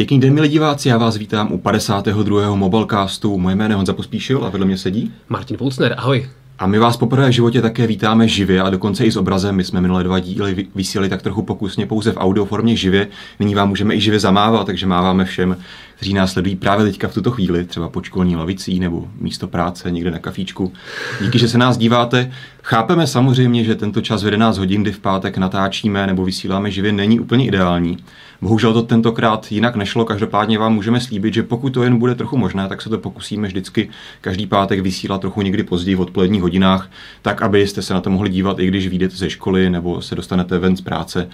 Pěkný den, milí diváci, já vás vítám u 52. Mobilecastu. Moje jméno je Honza Pospíšil a vedle mě sedí Martin Pulsner, ahoj. A my vás poprvé v životě také vítáme živě a dokonce i s obrazem. My jsme minulé dva díly vysílali tak trochu pokusně pouze v audio formě živě. Nyní vám můžeme i živě zamávat, takže máváme všem, kteří nás sledují právě teďka v tuto chvíli, třeba pod školní lavicí nebo místo práce někde na kafíčku. Díky, že se nás díváte. Chápeme samozřejmě, že tento čas v 11 hodin, kdy v pátek natáčíme nebo vysíláme živě, není úplně ideální. Bohužel to tentokrát jinak nešlo, každopádně vám můžeme slíbit, že pokud to jen bude trochu možné, tak se to pokusíme vždycky každý pátek vysílat trochu někdy později v odpoledních hodinách, tak abyste se na to mohli dívat, i když vyjdete ze školy nebo se dostanete ven z práce.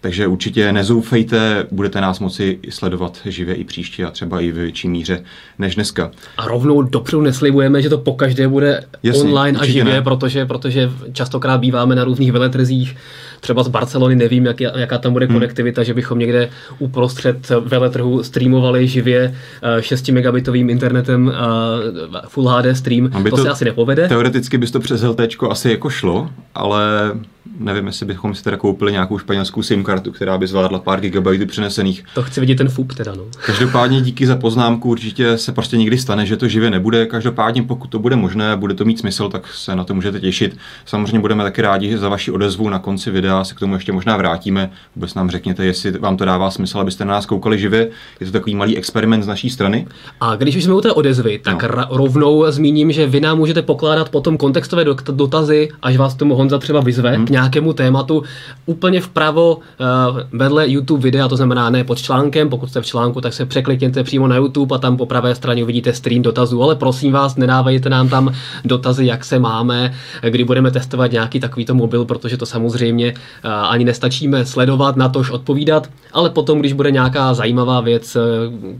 Takže určitě nezoufejte, budete nás moci sledovat živě i příště a třeba i v větší míře než dneska. A rovnou dopředu neslibujeme, že to pokaždé bude Jasně, online a živě, ne. protože, protože častokrát býváme na různých veletrzích, třeba z Barcelony, nevím, jak, jaká tam bude hmm. konektivita, že bychom někde uprostřed veletrhu streamovali živě 6 eh, megabitovým internetem uh, Full HD stream. To, to se asi nepovede. Teoreticky bys to přes LT asi jako šlo, ale nevím, jestli bychom si teda koupili nějakou španělskou SIM kartu, která by zvládla pár gigabajtů přenesených. To chci vidět ten FUP teda, no. Každopádně díky za poznámku, určitě se prostě nikdy stane, že to živě nebude. Každopádně pokud to bude možné, bude to mít smysl, tak se na to můžete těšit. Samozřejmě budeme taky rádi za vaši odezvu na konci videa, se k tomu ještě možná vrátíme. Vůbec nám řekněte, jestli vám to dává smysl, abyste na nás koukali živě. Je to takový malý experiment z naší strany. A když už jsme u té odezvy, tak no. rovnou zmíním, že vy nám můžete pokládat potom kontextové dotazy, až vás tomu Honza třeba vyzve hmm. k nějakému tématu úplně vpravo uh, vedle YouTube videa, to znamená ne pod článkem, pokud jste v článku, tak se překlikněte přímo na YouTube a tam po pravé straně uvidíte stream dotazů, ale prosím vás, nedávejte nám tam dotazy, jak se máme, kdy budeme testovat nějaký takovýto mobil, protože to samozřejmě uh, ani nestačíme sledovat, na tož odpovídat, ale potom, když bude nějaká zajímavá věc, uh,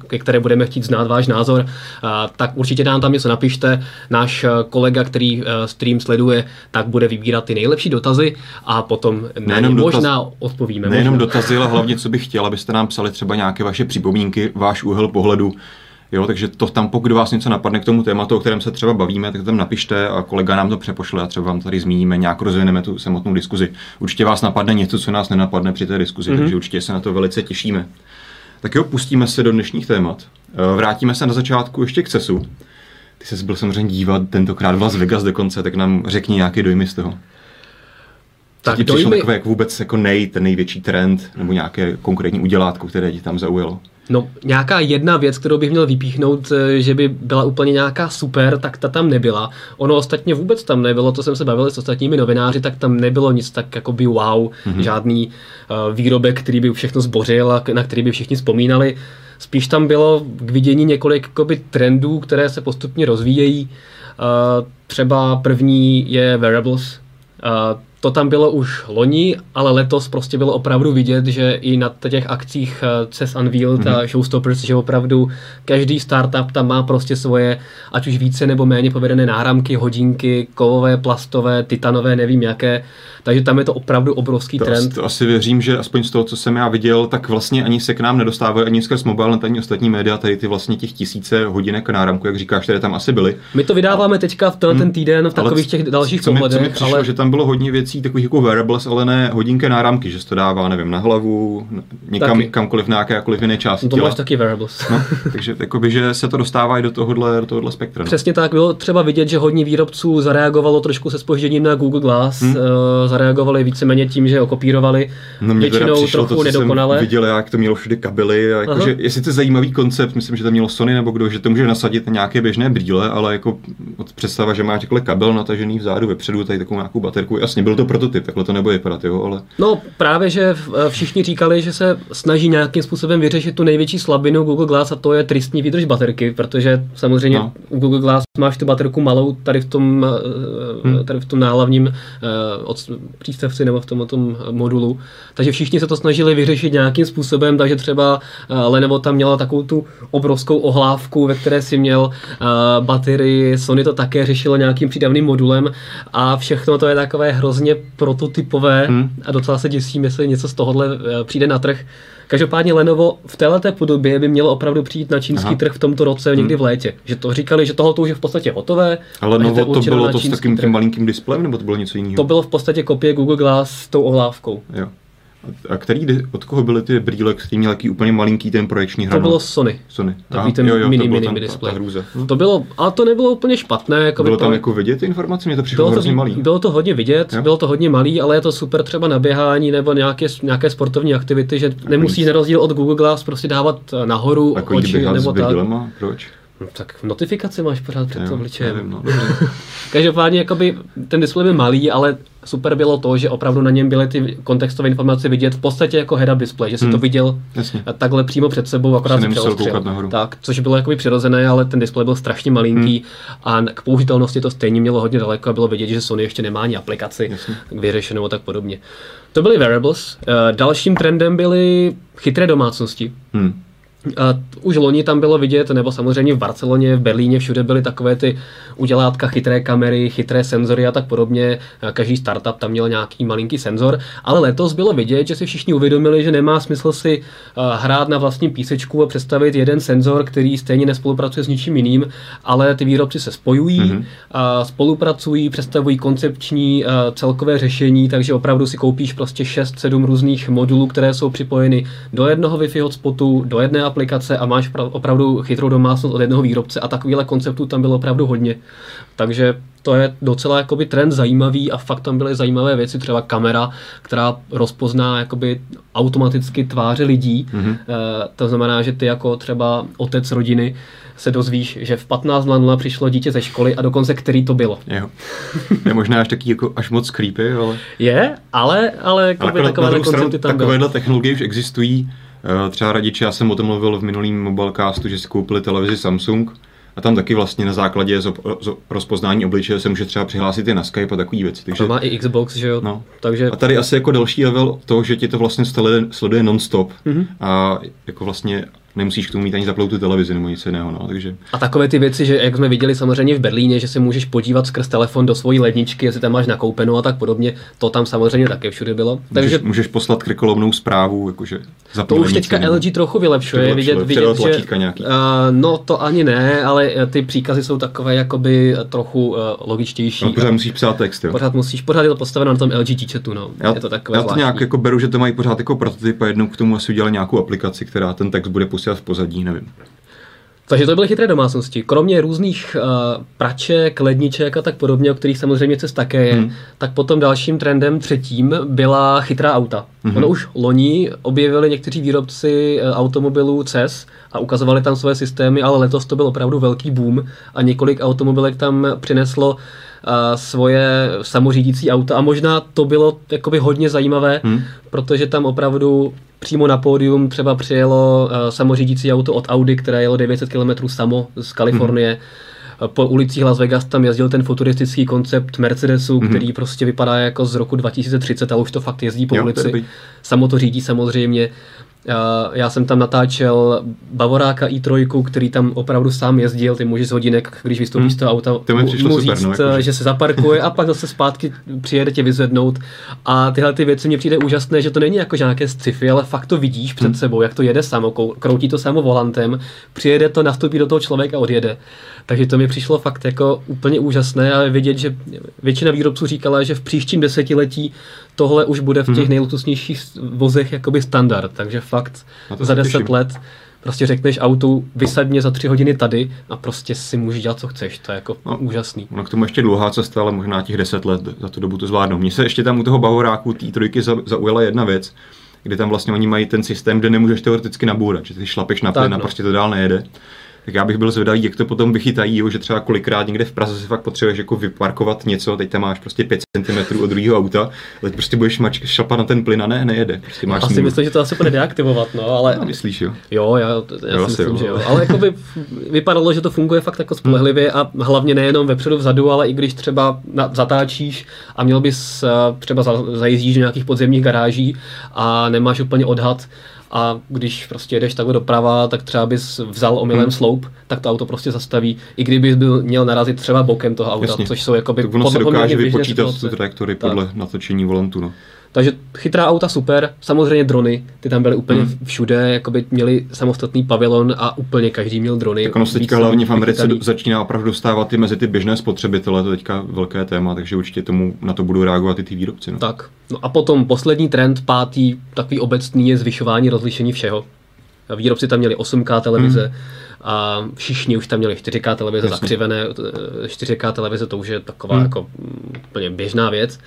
ke které budeme chtít znát váš názor, tak určitě nám tam něco napište. Náš kolega, který stream sleduje, tak bude vybírat ty nejlepší dotazy a potom nejenom možná dotaz, odpovíme. Nejenom možná. dotazy, ale hlavně, co bych chtěl, abyste nám psali třeba nějaké vaše připomínky, váš úhel pohledu. Jo, takže to tam, pokud vás něco napadne k tomu tématu, o kterém se třeba bavíme, tak to tam napište a kolega nám to přepošle a třeba vám tady zmíníme, nějak rozvineme tu samotnou diskuzi. Určitě vás napadne něco, co nás nenapadne při té diskuzi, mm-hmm. takže určitě se na to velice těšíme. Tak jo, pustíme se do dnešních témat. Eh, vrátíme se na začátku ještě k CESu. Ty se byl samozřejmě dívat tentokrát v Las Vegas dokonce, tak nám řekni nějaké dojmy z toho. Tak ti přišlo takové jak vůbec jako nej, ten největší trend, nebo nějaké konkrétní udělátko, které ti tam zaujalo? No, nějaká jedna věc, kterou bych měl vypíchnout, eh, že by byla úplně nějaká super, tak ta tam nebyla. Ono ostatně vůbec tam nebylo, to jsem se bavil s ostatními novináři, tak tam nebylo nic tak jako by wow, mm-hmm. žádný uh, výrobek, který by všechno zbořil a na který by všichni vzpomínali. Spíš tam bylo k vidění několik jakoby, trendů, které se postupně rozvíjejí. Uh, třeba první je wearables. Uh, to tam bylo už loni, ale letos prostě bylo opravdu vidět, že i na těch akcích eh, CES Unveiled mm-hmm. a Showstoppers, že opravdu každý startup tam má prostě svoje, ať už více nebo méně povedené náramky, hodinky, kovové, plastové, titanové, nevím jaké. Takže tam je to opravdu obrovský to trend. Asi, to asi věřím, že aspoň z toho, co jsem já viděl, tak vlastně ani se k nám nedostávají ani skrz mobile, ani ostatní média, tady ty vlastně těch tisíce hodinek náramku, jak říkáš, které tam asi byly. My to vydáváme a... teďka v ten, ten týden v takových těch dalších co pohledech. Mi, co mi přišlo, ale... že tam bylo hodně věcí takových jako wearables, ale ne hodinky náramky, že se to dává, nevím, na hlavu, někam, taky. kamkoliv na jakékoliv jiné části. No to máš taky wearables. No, takže jakoby, že se to dostává i do tohohle, do tohohle spektra. No. Přesně tak, bylo třeba vidět, že hodně výrobců zareagovalo trošku se spožděním na Google Glass, hmm. uh, zareagovali víceméně tím, že okopírovali no, většinou trochu to, nedokonale. viděl, jak to mělo všude kabely, a jako, že je sice zajímavý koncept, myslím, že to mělo Sony nebo kdo, že to může nasadit na nějaké běžné brýle, ale jako představa, že má takhle kabel natažený vzadu, vepředu, tady takovou nějakou baterku, jasně, byl to prototyp, takhle to nebude vypadat, jo, ale... No právě, že všichni říkali, že se snaží nějakým způsobem vyřešit tu největší slabinu Google Glass a to je tristní výdrž baterky, protože samozřejmě no. u Google Glass máš tu baterku malou tady v tom, eh, hmm. tady v tom náhlavním eh, od přístavci nebo v tom, tom modulu. Takže všichni se to snažili vyřešit nějakým způsobem, takže třeba eh, Lenovo tam měla takovou tu obrovskou ohlávku, ve které si měl baterii, Sony to také řešilo nějakým přídavným modulem a všechno to je takové hrozně prototypové hmm. a docela se děsím, jestli něco z tohohle přijde na trh. Každopádně Lenovo v této podobě by mělo opravdu přijít na čínský Aha. trh v tomto roce hmm. někdy v létě. Že to říkali, že tohle už je v podstatě hotové. Ale Lenovo to bylo to s takým tím malinkým displejem nebo to bylo něco jiného? To bylo v podstatě kopie Google Glass s tou ohlávkou. Jo. A který, od koho byly ty brýle, který měl jaký úplně malinký ten projekční hranol? To bylo Sony. Sony. Takový ten jo, jo, mini, mini, mini display. Ta, ta no. To bylo, ale to nebylo úplně špatné. Jako bylo tam jako vidět informace? Mě to přišlo bylo hrozně malý. Bylo to hodně vidět, jo? bylo to hodně malý, ale je to super třeba na běhání nebo nějaké, nějaké sportovní aktivity, že nemusíš na rozdíl od Google Glass prostě dávat nahoru Takový oči nebo tak. Proč? No, tak notifikace máš pořád před obličejem. No, Každopádně jakoby, ten displej byl malý, ale super bylo to, že opravdu na něm byly ty kontextové informace vidět v podstatě jako head-up display, že si hmm. to viděl Jasně. takhle přímo před sebou, akorát si přeostřel. Tak, což bylo jakoby přirozené, ale ten displej byl strašně malinký hmm. a k použitelnosti to stejně mělo hodně daleko a bylo vidět, že Sony ještě nemá ani aplikaci Jasně. vyřešenou a tak podobně. To byly wearables. Eh, dalším trendem byly chytré domácnosti. Hmm. A už loni tam bylo vidět, nebo samozřejmě v Barceloně, v Berlíně, všude byly takové ty udělátka, chytré kamery, chytré senzory a tak podobně. Každý startup tam měl nějaký malinký senzor, ale letos bylo vidět, že si všichni uvědomili, že nemá smysl si hrát na vlastním písečku a představit jeden senzor, který stejně nespolupracuje s ničím jiným, ale ty výrobci se spojují, mm-hmm. a spolupracují, představují koncepční celkové řešení, takže opravdu si koupíš prostě 6-7 různých modulů, které jsou připojeny do jednoho Wi-Fi hotspotu, do jedné aplikace a máš opravdu chytrou domácnost od jednoho výrobce a takovýhle konceptů tam bylo opravdu hodně. Takže to je docela jakoby trend zajímavý a fakt tam byly zajímavé věci, třeba kamera, která rozpozná jakoby automaticky tváře lidí. Mm-hmm. E, to znamená, že ty jako třeba otec rodiny se dozvíš, že v 15.00 přišlo dítě ze školy a dokonce který to bylo. Jo. Je možná až taky jako až moc creepy, ale... Je, ale, ale, ale takové koncepty tam Takovéhle technologie už existují třeba radiče, já jsem o tom mluvil v minulým mobilecastu, že si koupili televizi Samsung a tam taky vlastně na základě z, z rozpoznání obličeje se může třeba přihlásit i na Skype a takové věci. Takže, to má i Xbox, že jo? No. Takže... A tady asi jako další level toho, že ti to vlastně sleduje, sleduje non-stop mm-hmm. a jako vlastně nemusíš k tomu mít ani zapnout tu televizi nebo nic jiného. No, takže... A takové ty věci, že jak jsme viděli samozřejmě v Berlíně, že si můžeš podívat skrz telefon do svojí ledničky, jestli tam máš nakoupenou a tak podobně, to tam samozřejmě také všude bylo. Takže můžeš, můžeš poslat krkolomnou zprávu, jakože To už teďka nebo... LG trochu vylepšuje, vidět, vidět že, nějaký. Uh, no to ani ne, ale eh, ty příkazy jsou takové jakoby eh, trochu uh, logičtější. No, pořád musíš psát text, jo. Pořád musíš, pořád je to postaveno na tom LG chatu, no. Já, je to takové já to nějak jako beru, že to mají pořád jako prototyp a jednou k tomu asi udělali nějakou aplikaci, která ten text bude posílat v pozadí, nevím. Takže to byly chytré domácnosti. Kromě různých uh, praček, ledniček a tak podobně, o kterých samozřejmě cest také je, hmm. tak potom dalším trendem třetím byla chytrá auta. Hmm. Ono už loni objevili někteří výrobci uh, automobilů CES a ukazovali tam své systémy, ale letos to byl opravdu velký boom a několik automobilek tam přineslo uh, svoje samořídící auta a možná to bylo jakoby hodně zajímavé, hmm. protože tam opravdu přímo na pódium třeba přijelo samořídící auto od Audi, které jelo 900 km samo z Kalifornie. Mm-hmm. Po ulicích Las Vegas tam jezdil ten futuristický koncept Mercedesu, mm-hmm. který prostě vypadá jako z roku 2030, ale už to fakt jezdí po jo, ulici. Samo to řídí samozřejmě. Já jsem tam natáčel Bavoráka i3, který tam opravdu sám jezdil, ty můžeš z hodinek, když vystoupíš hmm. z toho auta, to mu, mu říct, super, no, že se zaparkuje a pak zase zpátky přijede tě vyzvednout. A tyhle ty věci mě přijde úžasné, že to není jako nějaké sci-fi, ale fakt to vidíš před hmm. sebou, jak to jede samo, kroutí to samo volantem, přijede to, nastoupí do toho člověka a odjede. Takže to mi přišlo fakt jako úplně úžasné a vidět, že většina výrobců říkala, že v příštím desetiletí tohle už bude v těch hmm. nejlutusnějších vozech jakoby standard, takže fakt za deset těším. let prostě řekneš autu, vysaď mě za tři hodiny tady a prostě si můžeš dělat, co chceš. To je jako no, úžasný. Ono k tomu ještě dlouhá cesta, ale možná těch deset let za tu dobu to zvládnou. Mně se ještě tam u toho Bavoráku té trojky zaujala jedna věc, kdy tam vlastně oni mají ten systém, kde nemůžeš teoreticky nabourat, že ty šlapeš na plyn a no. prostě to dál nejede tak já bych byl zvědavý, jak to potom vychytají, že třeba kolikrát někde v Praze si fakt potřebuješ jako vyparkovat něco, teď tam máš prostě 5 cm od druhého auta, teď prostě budeš mač, šlapat na ten plyn a ne, nejede. Prostě máš asi myslím, že to asi bude deaktivovat, no, ale... No, myslíš, jo? Jo, já, já jo, si myslím, jo. že jo. Ale jako by vypadalo, že to funguje fakt jako spolehlivě a hlavně nejenom vepředu, vzadu, ale i když třeba na, zatáčíš a měl bys eh, třeba zajízdíš do nějakých podzemních garáží a nemáš úplně odhad, a když prostě jedeš takhle doprava, tak třeba bys vzal omylem hmm. sloup, tak to auto prostě zastaví, i kdybys byl měl narazit třeba bokem toho auta, Jasně. což jsou jakoby... Tak ono se dokáže vypočítat tu trajektorii podle natočení volantu, no. Takže chytrá auta super, samozřejmě drony, ty tam byly úplně Hmm. všude, jakoby měli samostatný pavilon a úplně každý měl drony. Tak ono se teďka hlavně v Americe vychytaný. do- začíná opravdu dostávat i mezi ty běžné spotřebitele, to je teďka velké téma, takže určitě tomu na to budou reagovat i ty výrobci. No. Tak. No a potom poslední trend, pátý, takový obecný, je zvyšování rozlišení všeho. Výrobci tam měli 8K televize Hmm. a všichni už tam měli 4K televize, Jasně. zakřivené eh, 4K televize, to už je taková Hmm. jako mm, úplně běžná věc.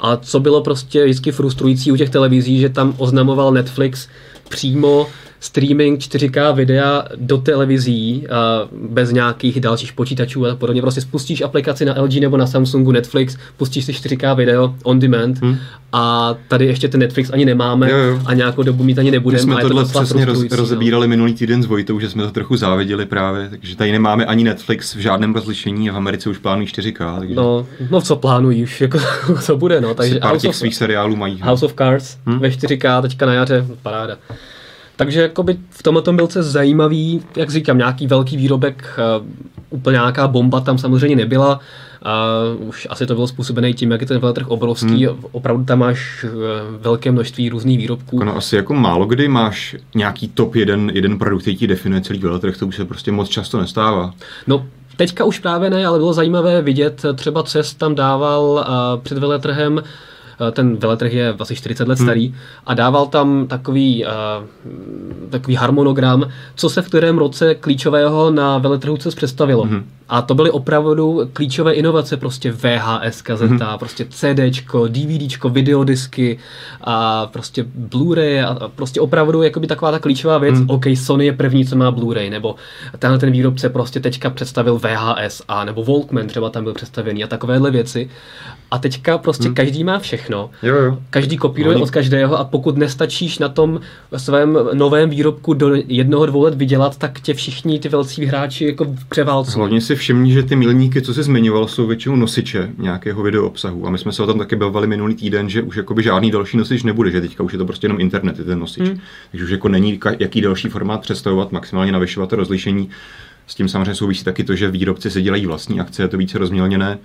A co bylo prostě vždycky frustrující u těch televizí, že tam oznamoval Netflix přímo streaming 4K videa do televizí a bez nějakých dalších počítačů a podobně. Prostě spustíš aplikaci na LG nebo na Samsungu Netflix, pustíš si 4K video on demand Hmm. a tady ještě ten Netflix ani nemáme Jo, jo. a nějakou dobu mít ani My nebudeme. jsme a to tohle docela přesně roz, no. rozebírali minulý týden s Vojtou, že jsme to trochu záviděli právě, takže tady nemáme ani Netflix v žádném rozlišení a v Americe už plánují 4K, takže No, no co plánují už, jako co bude, no. Takže House těch of, svých seriálů mají. no. House of Cards Hmm. ve 4K teďka na jaře, paráda. Takže jakoby v tomhle tom byl zajímavý, jak říkám, nějaký velký výrobek, uh, úplně nějaká bomba tam samozřejmě nebyla. A už asi to bylo způsobené tím, jak je ten veletrh obrovský. Hmm. Opravdu tam máš uh, velké množství různých výrobků. No asi jako málo kdy máš nějaký top jeden, jeden produkt, který ti definuje celý veletrh, to už se prostě moc často nestává. No, teďka už právě ne, ale bylo zajímavé vidět, třeba CES tam dával před veletrhem, uh, ten veletrh je asi 40 let starý, a dával tam takový, uh, takový harmonogram, co se v kterém roce klíčového na veletrhu CES představilo. A to byly opravdu klíčové inovace, prostě VHS kazeta, prostě CDčko, DVDčko, videodisky a prostě Blu-ray a prostě opravdu jakoby taková ta klíčová věc, OK, Sony je první, co má Blu-ray, nebo tenhle ten výrobce prostě teďka představil VHS a nebo Walkman třeba tam byl představený a takovéhle věci. A teďka prostě každý má všechno. Jo, jo. Každý kopíruje Oni- od každého a pokud nestačíš na tom svém novém výrobku do jednoho, dvou let vydělat, tak tě všichni ty velcí hráči jako převálcují. Hlavně si všimni, že ty milníky, co jsi zmiňoval, jsou většinou nosiče nějakého video obsahu. A my jsme se o tom taky bavili minulý týden, že už jakoby žádný další nosič nebude, že teďka už je to prostě jenom internet, je ten nosič. Hmm. Takže už jako není jaký další formát představovat, maximálně navyšovat to rozlišení. S tím samozřejmě souvisí taky to, že výrobci si dělají vlastní akce, je to více rozmělněné.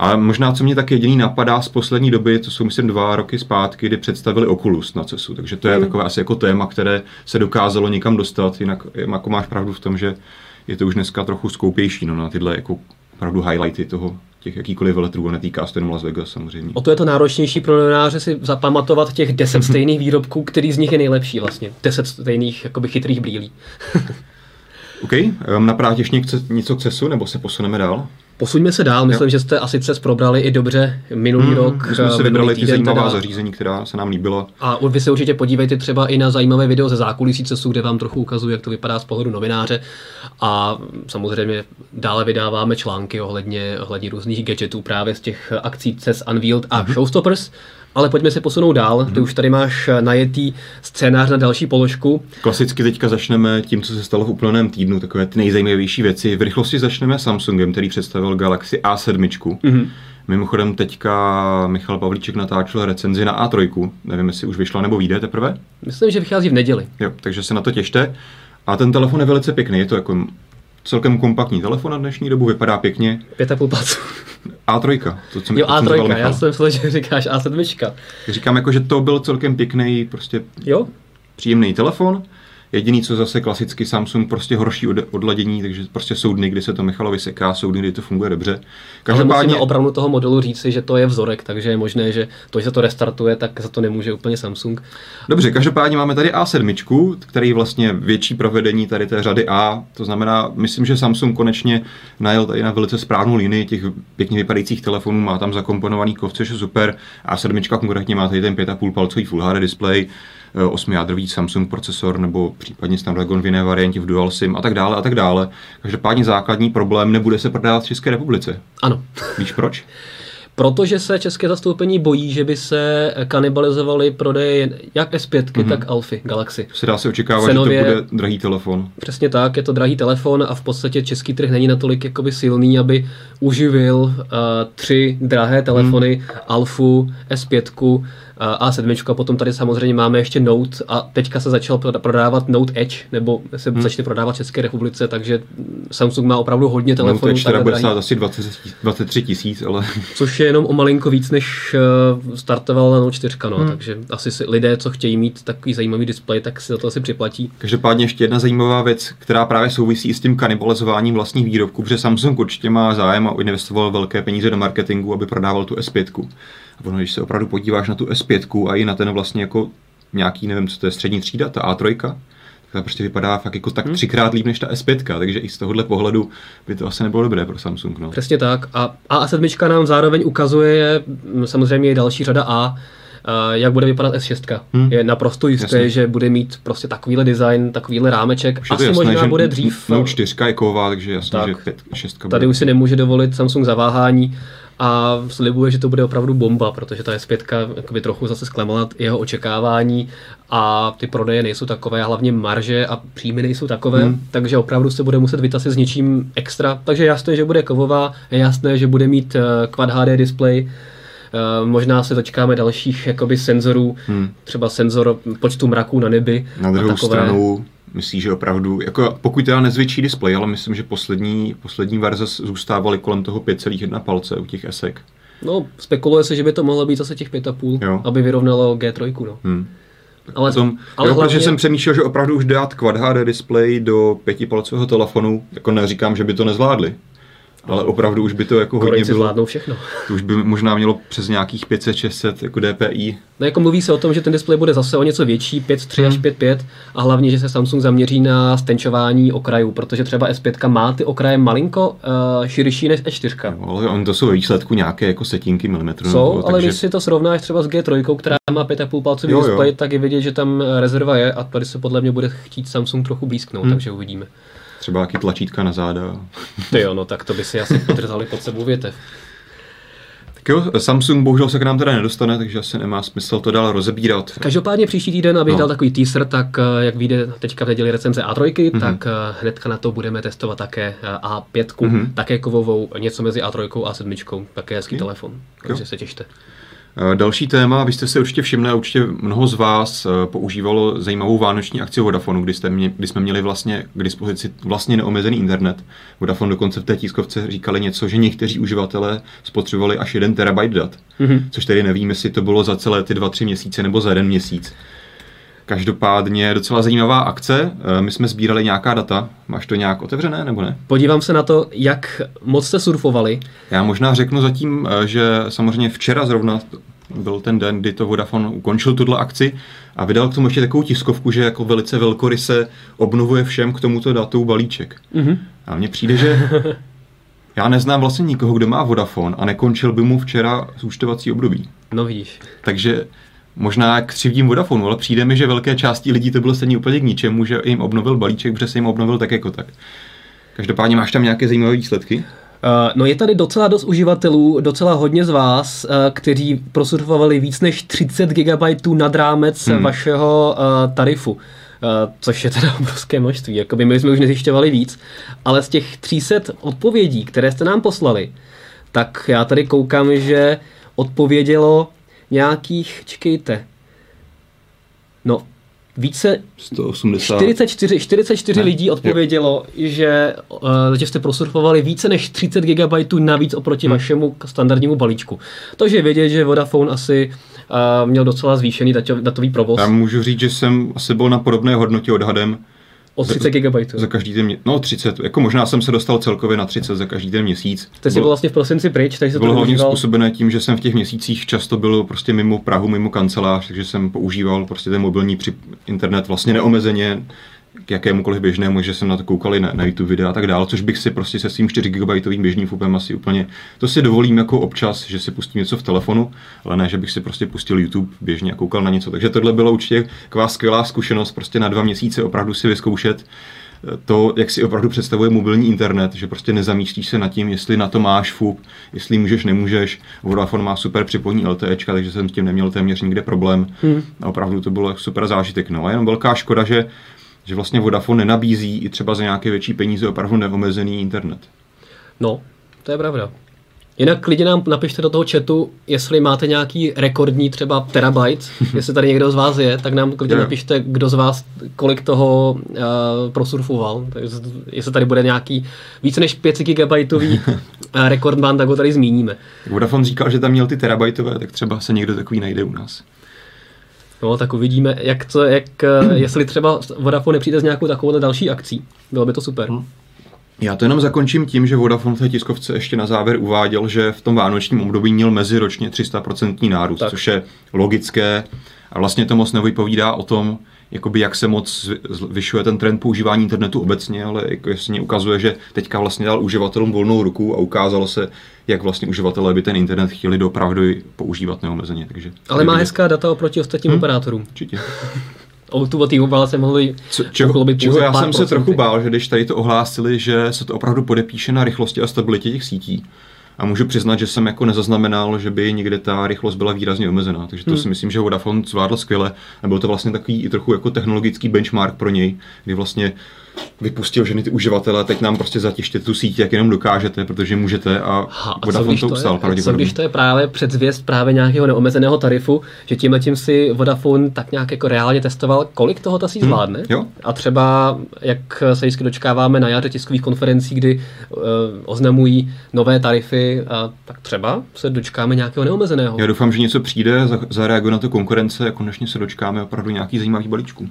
A možná, co mě tak jediný napadá z poslední doby, to jsou myslím dva roky zpátky, kdy představili Oculus na CESu. Takže to je Hmm. takové asi jako téma, které se dokázalo někam dostat. Jinak jako máš pravdu v tom, že je to už dneska trochu skoupější no, na tyhle jako opravdu highlighty toho, těch jakýkoliv veletrů, a netýká se jenom Las Vegas samozřejmě. O to je to náročnější pro novináře si zapamatovat těch deset stejných výrobků, který z nich je nejlepší vlastně. Deset stejných jakoby chytrých brýlí. OK, um, napadá tě ještě něco- něco k CESu, nebo se posuneme dál? Posuňme se dál, myslím, že jste asi CES probrali i dobře minulý rok. Hmm, My jsme eh, si vybrali ty zajímavá teda. zařízení, která se nám líbila. A vy se určitě podívejte třeba i na zajímavé video ze zákulisí CESu, kde vám trochu ukazuju, jak to vypadá z pohledu novináře. A samozřejmě dále vydáváme články ohledně, ohledně různých gadgetů právě z těch akcí CES Unveiled a Mhm. Showstoppers. Ale pojďme se posunout dál. Ty už tady máš najetý scénář na další položku. Klasicky teďka začneme tím, co se stalo v uplynulém týdnu, takové ty nejzajímavější věci. V rychlosti začneme Samsungem, který představil Galaxy A7. Mm-hmm. Mimochodem teďka Michal Pavlíček natáčel recenzi na A3. Nevím, jestli už vyšla nebo vyjde teprve. Myslím, že vychází v neděli. Jo, takže se na to těšte. A ten telefon je velice pěkný, je to jako celkem kompaktní telefon na dnešní dobu, vypadá pěkně. Pět a půl palců. A3, to, co mi Jo, to, co mi říkal A3, Michal. já jsem myslel, že říkáš A7. Říkám jako, že to byl celkem pěkný, prostě Jo? příjemný telefon. Jediný, co zase klasicky Samsung, prostě horší od, odladění, takže prostě jsou dny, kdy se to Michalovi seká, jsou dny, kdy to funguje dobře. Ale Každopádně, musíme obranu toho modelu říci, že to je vzorek, takže je možné, že to, že se to restartuje, tak za to nemůže úplně Samsung. dobře, každopádně máme tady A7, který vlastně větší provedení tady té řady A, to znamená, myslím, že Samsung konečně najel tady na velice správnou linii těch pěkně vypadajících telefonů, má tam zakomponovaný kov, což je super. A7 konkrétně má tady ten 5,5 palcový Full HD display, 8-jádrový Samsung procesor nebo případně Snapdragon v jiné variantě v Dual SIM a tak dále a tak dále. Každopádně základní problém nebude se prodávat v České republice. Ano. Víš proč? Protože se české zastoupení bojí, že by se kanibalizovaly prodeje jak S5, mm-hmm. tak Alfy Galaxy. Se dá se očekávat, Cenově- že to bude drahý telefon. Přesně tak, je to drahý telefon a v podstatě český trh není natolik jakoby silný, aby uživil uh, tři drahé telefony, hmm. Alfu, S5 uh, A7 a potom tady samozřejmě máme ještě Note a teďka se začal prodávat Note Edge, nebo se hmm. začne prodávat v České republice, takže Samsung má opravdu hodně telefonů. je teda takhle bude stát asi 20, 23 tisíc, ale Což je jenom o malinko víc, než uh, startoval Note 4, no, hmm. takže asi si lidé, co chtějí mít takový zajímavý displej, tak si za to asi připlatí. Každopádně ještě jedna zajímavá věc, která právě souvisí s tím kanibalizováním vlastních výrobků, protože Samsung určitě má zájem a investoval velké peníze do marketingu, aby prodával tu S5. A ono, když se opravdu podíváš na tu S5 a i na ten vlastně jako nějaký, nevím, co to je, střední třída, ta A3, ta prostě vypadá fakt jako tak hmm. třikrát líp než ta S5, takže i z tohohle pohledu by to asi nebylo dobré pro Samsung. No. Přesně tak. A A7 nám zároveň ukazuje samozřejmě i další řada A, jak bude vypadat S6. Hmm. Je naprosto jisté, Jasně. že bude mít prostě takovýhle design, takovýhle rámeček. Už Asi jasné, možná bude dřív. No 4 je ková, takže jasně, tak, že 5, 6 Tady už si nemůže dovolit Samsung zaváhání a slibuje, že to bude opravdu bomba, protože ta S5 jakoby trochu zase zklamala jeho očekávání a ty prodeje nejsou takové, a hlavně marže a příjmy nejsou takové, hmm. takže opravdu se bude muset vytasit s něčím extra. Takže jasné, že bude kovová, je jasné, že bude mít eh, Quad HD display, možná se dočkáme dalších jakoby senzorů, hmm. třeba senzor počtu mraků na nebi. Na druhou takové... stranu myslíš, že opravdu, jako pokud teda nezvětší displej, ale myslím, že poslední, poslední verze zůstávaly kolem toho 5,1 palce u těch esek. No, spekuluje se, že by to mohlo být zase těch 5,5, jo. aby vyrovnalo G3. No. Hmm. Ale, Potom, ale jo, hlavně... protože jsem přemýšlel, že opravdu už dát Quad HD display do pětipalcového telefonu, jako neříkám, že by to nezvládli, ale opravdu už by to jako hodně bylo. zvládnou všechno. To už by možná mělo přes nějakých 500-600 jako DPI. No jako mluví se o tom, že ten displej bude zase o něco větší, 5.3 hmm. až 5.5 a hlavně, že se Samsung zaměří na stenčování okrajů, protože třeba S5 má ty okraje malinko uh, širší než S4. No, ale on to jsou ve výsledku nějaké jako setinky milimetrů. Jsou, nebo, ale takže... když si to srovnáš třeba s G3, která má 5,5 palcový displej, tak je vidět, že tam rezerva je a tady se podle mě bude chtít Samsung trochu blízknout, hmm. takže uvidíme. Třeba jaký tlačítka na záda. Ty jo, no tak to by si asi podrzali pod sebou větev. Tak jo, Samsung bohužel se k nám teda nedostane, takže asi nemá smysl to dál rozebírat. Každopádně příští týden, abych no. dal takový teaser, tak eh, jak vyjde teďka v neděli recenze A3, mm-hmm. tak eh, hnedka na to budeme testovat také eh, A5, mm-hmm. také kovovou, něco mezi A3 a A7, také hezký okay. telefon, takže se těšte. Eh, další téma, vy jste se určitě všimli, určitě mnoho z vás eh, používalo zajímavou vánoční akci Vodafonu, kdy, jste mě, kdy jsme měli vlastně k dispozici vlastně neomezený internet. Vodafone dokonce v té tiskovce říkali něco, že někteří uživatelé spotřebovali až 1 terabyte dat, mm-hmm. což tedy nevím, jestli to bylo za celé ty 2-3 měsíce nebo za jeden měsíc. Každopádně docela zajímavá akce. Eh, my jsme sbírali nějaká data. Máš to nějak otevřené nebo ne? Podívám se na to, jak moc jste surfovali. Já možná řeknu zatím, eh, že samozřejmě včera zrovna byl ten den, kdy to Vodafone ukončil tuhle akci a vydal k tomu ještě takovou tiskovku, že jako velice velkoryse obnovuje všem k tomuto datu balíček. Mm-hmm. A mně přijde, že já neznám vlastně nikoho, kdo má Vodafone a nekončil by mu včera zúčtovací období. No víš. Takže možná křivdím Vodafonu, ale přijde mi, že velké části lidí to bylo stejně úplně k ničemu, že jim obnovil balíček, protože se jim obnovil tak jako tak. Každopádně máš tam nějaké zajímavé výsledky? Uh, no je tady docela dost uživatelů, docela hodně z vás, uh, kteří prosurfovali víc než 30 GB nad rámec hmm. vašeho uh, tarifu. Což je teda obrovské množství. Jakoby my jsme už nezjišťovali víc, ale z těch 300 odpovědí, které jste nám poslali, tak já tady koukám, že odpovědělo nějakých, čekejte, no více 180. 44, 44 ne, lidí odpovědělo, že, uh, že jste prosurfovali více než 30 GB navíc oproti hmm. vašemu standardnímu balíčku. Takže je vědět, že Vodafone asi uh, měl docela zvýšený datový provoz. Já můžu říct, že jsem asi byl na podobné hodnotě odhadem. O 30 GB. Za každý ten měsíc. No 30, jako možná jsem se dostal celkově na 30 za každý ten měsíc. Ty jsi byl vlastně v prosinci pryč, takže se bylo to hlavně způsobené tím, že jsem v těch měsících často byl prostě mimo Prahu, mimo kancelář, takže jsem používal prostě ten mobilní při internet vlastně neomezeně k jakémukoliv běžnému, že jsem na to koukali na, na YouTube videa a tak dále, což bych si prostě se svým 4 GB běžným FUPem asi úplně, to si dovolím jako občas, že si pustím něco v telefonu, ale ne, že bych si prostě pustil YouTube běžně a koukal na něco. Takže tohle bylo určitě taková skvělá zkušenost, prostě na dva měsíce opravdu si vyzkoušet to, jak si opravdu představuje mobilní internet, že prostě nezamístíš se nad tím, jestli na to máš FUP, jestli můžeš, nemůžeš. Vodafone má super připojení LTE, takže jsem s tím neměl téměř nikde problém. Hmm. A opravdu to bylo super zážitek. No a jenom velká škoda, že že vlastně Vodafone nenabízí i třeba za nějaké větší peníze opravdu neomezený internet. No, to je pravda. Jinak klidně nám napište do toho chatu, jestli máte nějaký rekordní třeba terabyte, jestli tady někdo z vás je, tak nám klidně Jo. napište, kdo z vás kolik toho uh, prosurfoval. Takže jestli tady bude nějaký více než 5 gigabajtový uh, rekordman, tak ho tady zmíníme. Vodafone říkal, že tam měl ty terabajtové, tak třeba se někdo takový najde u nás. No, tak uvidíme, jak to, jak, uh, jestli třeba Vodafone nepřijde s nějakou takovou další akcí. Bylo by to super. Hmm. Já to jenom zakončím tím, že Vodafone v té tiskovce ještě na závěr uváděl, že v tom vánočním období měl meziročně 300% nárůst, Tak. což je logické a vlastně to moc nevypovídá o tom, jakoby jak se moc zvyšuje ten trend používání internetu obecně, ale jako jasně ukazuje, že teďka vlastně dal uživatelům volnou ruku a ukázalo se, jak vlastně uživatelé by ten internet chtěli opravdu používat neomezeně. Takže Ale má hezká data oproti ostatním hmm. operátorům. Určitě. O tu T-Mobile se mohli Co, čeho, pochlubit čeho já jsem se trochu bál, že když tady to ohlásili, že se to opravdu podepíše na rychlosti a stabilitě těch sítí. A můžu přiznat, že jsem jako nezaznamenal, že by někde ta rychlost byla výrazně omezená. Takže to Hmm. si myslím, že Vodafone zvládl skvěle. A byl to vlastně takový i trochu jako technologický benchmark pro něj, kdy vlastně vypustil ženy ty uživatelé, teď nám prostě zatěžte tu síť, jak jenom dokážete, protože můžete a, Aha, a Vodafone to ustál je, co když to je právě předzvěst právě nějakého neomezeného tarifu, že tímhle tím si Vodafone tak nějak jako reálně testoval, kolik toho ta síť zvládne? jo. A třeba, jak se vždycky dočkáváme na jaře tiskových konferencí, kdy uh, oznamují nové tarify, a tak třeba se dočkáme nějakého neomezeného. Já doufám, že něco přijde, za- zareaguje na to konkurence a konečně se dočkáme opravdu nějaký zajímavý balíčků.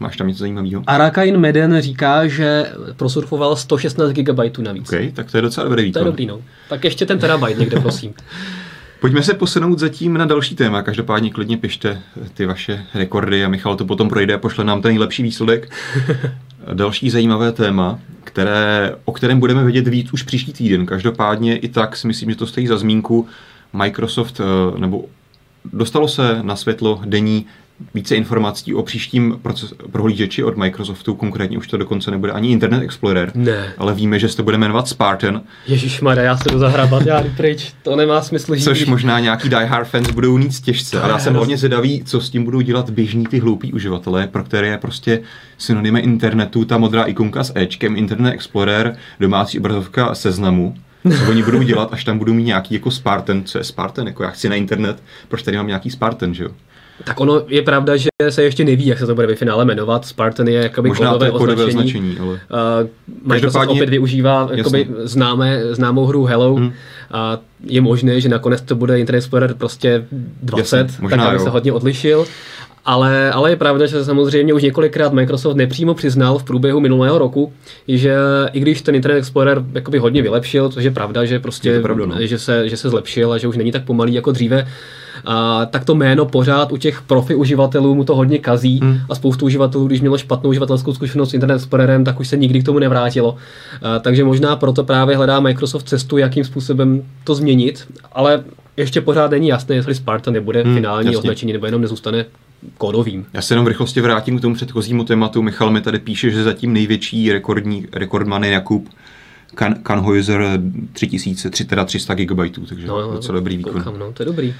Máš tam něco zajímavého? Arakain Meden říká, že prosurfoval 116 GB navíc. OK, tak to je docela dobrý To výkon. je dobrý, no. Tak ještě ten terabyte někde, prosím. Pojďme se posunout zatím na další téma. Každopádně klidně pište ty vaše rekordy a Michal to potom projde a pošle nám ten nejlepší výsledek. další zajímavé téma, které, o kterém budeme vědět víc už příští týden. Každopádně i tak si myslím, že to stojí za zmínku. Microsoft, eh, nebo dostalo se na světlo denní více informací o příštím proces, prohlížeči od Microsoftu, konkrétně už to dokonce nebude ani Internet Explorer, Ne. ale víme, že se to bude jmenovat Spartan, Ježíš já se jdu zahrabat, já jdu pryč. To nemá smysl žít. Což možná nějaký Die Hard fans budou mít těžce. To Ale já jsem hodně zvědavý, co s tím budou dělat běžní ty hloupí uživatelé, pro které je prostě synonymem internetu, ta modrá ikonka s Ečkem, Internet Explorer, domácí obrazovka seznamu. Co oni budou dělat, až tam budou mít nějaký jako Spartan. Co je Spartan? Jako já chci na internet, proč tady mám nějaký Spartan, že jo? Tak ono je pravda, že se ještě neví, jak se to bude ve finále jmenovat. Spartan je jakoby Možná to kódové je kódové označení. označení, ale... Uh, Microsoft Každopádně- opět využívá jakoby známé, známou hru Hello Hmm. a je možné, že nakonec to bude Internet Explorer prostě 20, Jasně, možná tak aby jo. se hodně odlišil. Ale, ale je pravda, že samozřejmě už několikrát Microsoft nepřímo přiznal v průběhu minulého roku, že i když ten Internet Explorer jakoby hodně vylepšil, což je pravda, že prostě Je pravda, no. že, se, že se zlepšil a že už není tak pomalý jako dříve, a, tak to jméno pořád u těch profi uživatelů mu to hodně kazí Hmm. a spoustu uživatelů, když mělo špatnou uživatelskou zkušenost s Internet Explorerem, tak už se nikdy k tomu nevrátilo. A, takže možná proto právě hledá Microsoft cestu, jakým způsobem to změnit, ale ještě pořád není jasné, jestli Spartan nebude Hmm, finální jasně. označení, nebo jenom nezůstane kódovým. Já se jenom v rychlosti vrátím k tomu předchozímu tématu. Michal mi tady píše, že zatím největší rekordní, rekordman je Jakub Kan, Kanheuser 3000, tři- teda 300 GB, takže no, docela dobrý výkon. Koukám, no, to je dobrý.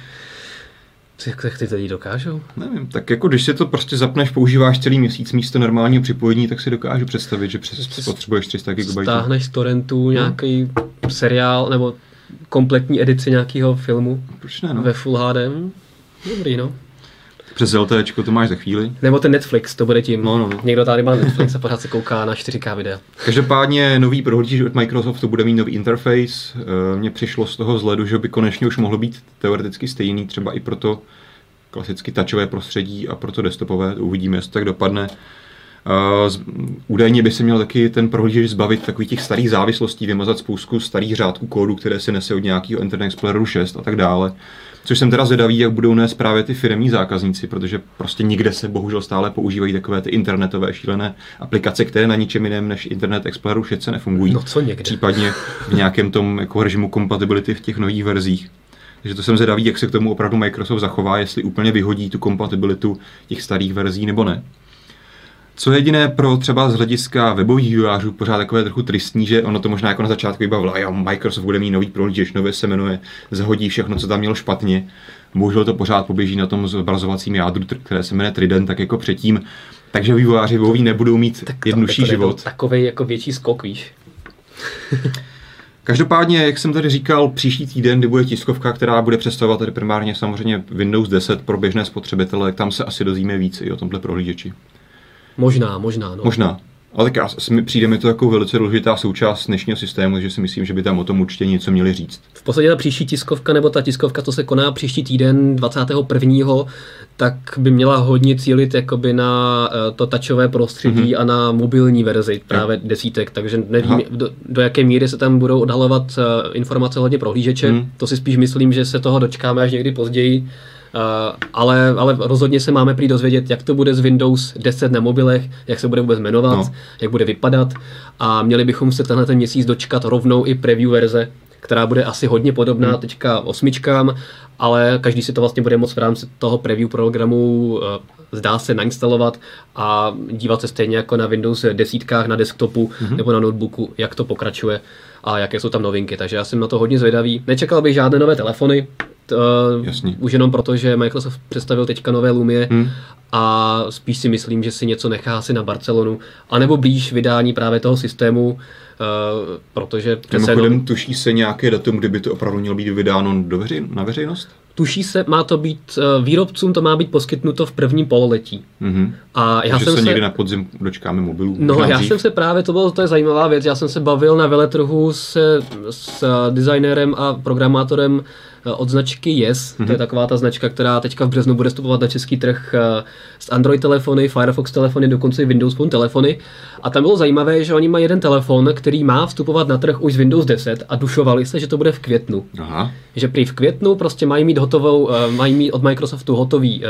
Co- Jak, jak ty tady dokážou? Nevím, tak jako když si to prostě zapneš, používáš celý měsíc místo normálního připojení, tak si dokážu představit, že přes, potřebuješ 300 GB. Stáhneš z torrentu nějaký seriál nebo kompletní edici nějakého filmu Proč ne, no? ve Full HD. Dobrý, no. Přes LTE to máš za chvíli. Nebo ten Netflix, to bude tím. No, no, no. Někdo tady má Netflix a pořád se kouká na 4K videa. Každopádně nový prohlížeč od Microsoftu bude mít nový interface. Eh, Mně přišlo z toho vzhledu, že by konečně už mohlo být teoreticky stejný, třeba i pro to klasicky touchové prostředí a pro to desktopové. Uvidíme, jestli to tak dopadne. Z- Údajně by se měl taky ten prohlížeč zbavit takových těch starých závislostí, vymazat spoustu starých řádků kódu, které se nese od nějakého Internet Exploreru 6 a tak dále. Což jsem teda zvědavý, jak budou nést právě ty firmní zákazníci, protože prostě nikde se bohužel stále používají takové ty internetové šílené aplikace, které na ničem jiném než Internet Exploreru 6 nefungují. No co někde? Případně v nějakém tom jako režimu compatibility v těch nových verzích. Takže to jsem zvědavý, jak se k tomu opravdu Microsoft zachová, jestli úplně vyhodí tu kompatibilitu těch starých verzí nebo ne. Co je jediné pro třeba z hlediska webových vývojářů pořád takové trochu tristní, že ono to možná jako na začátku vybavilo, jo, Microsoft bude mít nový prohlížeč, nově se jmenuje, zahodí všechno, co tam měl špatně. Bohužel to pořád poběží na tom zobrazovacím jádru, které se jmenuje Trident, tak jako předtím. Takže vývojáři weboví nebudou mít Tak to- jednodušší to život. Takový jako větší skok, víš. Každopádně, jak jsem tady říkal, příští týden, kdy bude tiskovka, která bude představovat tady primárně samozřejmě Windows 10 pro běžné spotřebitele, tam se asi dozvíme víc i o tomhle prohlížeči. Možná, možná. No. Možná. Ale tak přijde mi to jako velice důležitá součást dnešního systému, že si myslím, že by tam o tom určitě něco měli říct. V podstatě ta příští tiskovka, nebo ta tiskovka, to se koná příští týden 21. tak by měla hodně cílit jakoby na eh, to tačové prostředí mm-hmm. a na mobilní verzi právě jo. desítek, takže nevím, do, do, jaké míry se tam budou odhalovat uh, informace hodně prohlížeče. Mm. To si spíš myslím, že se toho dočkáme až někdy později. Uh, ale, ale rozhodně se máme prý dozvědět, jak to bude z Windows 10 na mobilech, jak se bude vůbec jmenovat, no. jak bude vypadat a měli bychom se tenhle ten měsíc dočkat rovnou i preview verze, která bude asi hodně podobná hmm. teďka osmičkám, ale každý si to vlastně bude moct v rámci toho preview programu uh, zdá se nainstalovat a dívat se stejně jako na Windows desítkách na desktopu hmm. nebo na notebooku, jak to pokračuje a jaké jsou tam novinky. Takže já jsem na to hodně zvědavý. Nečekal bych žádné nové telefony, Uh, Jasně. Už jenom proto, že Microsoft představil teďka nové Lumie hmm. a spíš si myslím, že si něco nechá asi na Barcelonu, anebo blíž vydání právě toho systému, uh, protože přece jenom... tuší se nějaké datum, kdyby to opravdu mělo být vydáno do veřej, na veřejnost? Tuší se, má to být, eh, výrobcům to má být poskytnuto v prvním pololetí. Mm-hmm. A já Takže jsem se, se někdy na podzim dočkáme mobilů. No, já dřív. jsem se právě, to bylo, to je zajímavá věc, já jsem se bavil na veletrhu se, s designérem a programátorem od značky Yes, mm-hmm. to je mhm. taková ta značka, která teďka v březnu bude vstupovat na český trh eh, s Android telefony, Firefox telefony, dokonce i Windows Phone telefony. A tam bylo zajímavé, že oni mají jeden telefon, který má vstupovat na trh už z Windows 10 a dušovali se, že to bude v květnu. Aha. Že prý v květnu prostě mají mít hotovou, eh, mají mít od Microsoftu hotový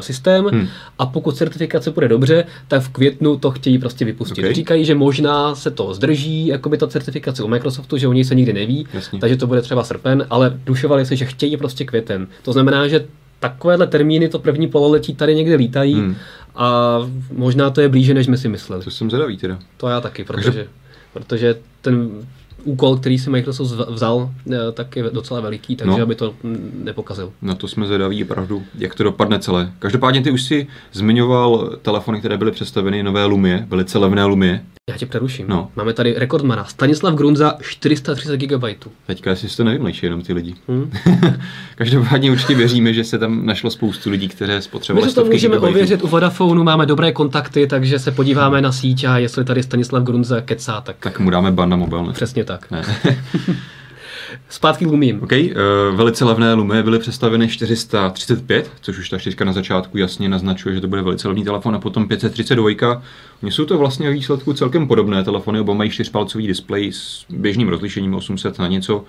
systém hmm. a pokud certifikace bude dobře, tak v květnu to chtějí prostě vypustit. Okay. Říkají, že možná se to zdrží, jako by ta certifikace u Microsoftu, že u něj se nikdy neví, Jasně. takže to bude třeba srpen, ale dušovali se, že chtějí prostě květen. To znamená, že takovéhle termíny to první pololetí tady někde lítají hmm. a možná to je blíže, než jsme si mysleli. To jsem zvědavý teda. To já taky, protože, Takže... protože ten úkol, který si Microsoft vzal, eh, tak je docela veliký, takže no. aby to nepokazil. Na to jsme zvědaví opravdu, jak to dopadne celé. Každopádně ty už si zmiňoval telefony, které byly představeny, nové Lumie, velice levné Lumie. Já tě přeruším. No. Máme tady rekordmana. Stanislav Grunza 430 GB. Teďka si to nevymlejší jenom ty lidi. Hmm. Každopádně určitě věříme, že se tam našlo spoustu lidí, které spotřebovali My to můžeme gigabajtů. ověřit u Vodafonu, máme dobré kontakty, takže se podíváme na síť a jestli tady Stanislav Grunza kecá, tak... Tak mu dáme ban na mobil. Přesně tak. Ne. Zpátky k Lumím. OK, uh, velice levné Lumie byly představeny 435, což už ta čtyřka na začátku jasně naznačuje, že to bude velice levný telefon, a potom 532. Oni jsou to vlastně výsledku celkem podobné telefony, oba mají čtyřpalcový displej s běžným rozlišením 800 na něco.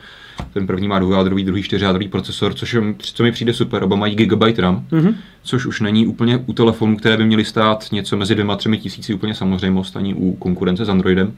Ten první má dvoujádrový, druhý čtyřjádrový procesor, což je, co mi přijde super. Oba mají gigabyte RAM, mm-hmm. což už není úplně u telefonů, které by měly stát něco mezi dvěma třemi tisíci úplně samozřejmost, ani u konkurence s Androidem.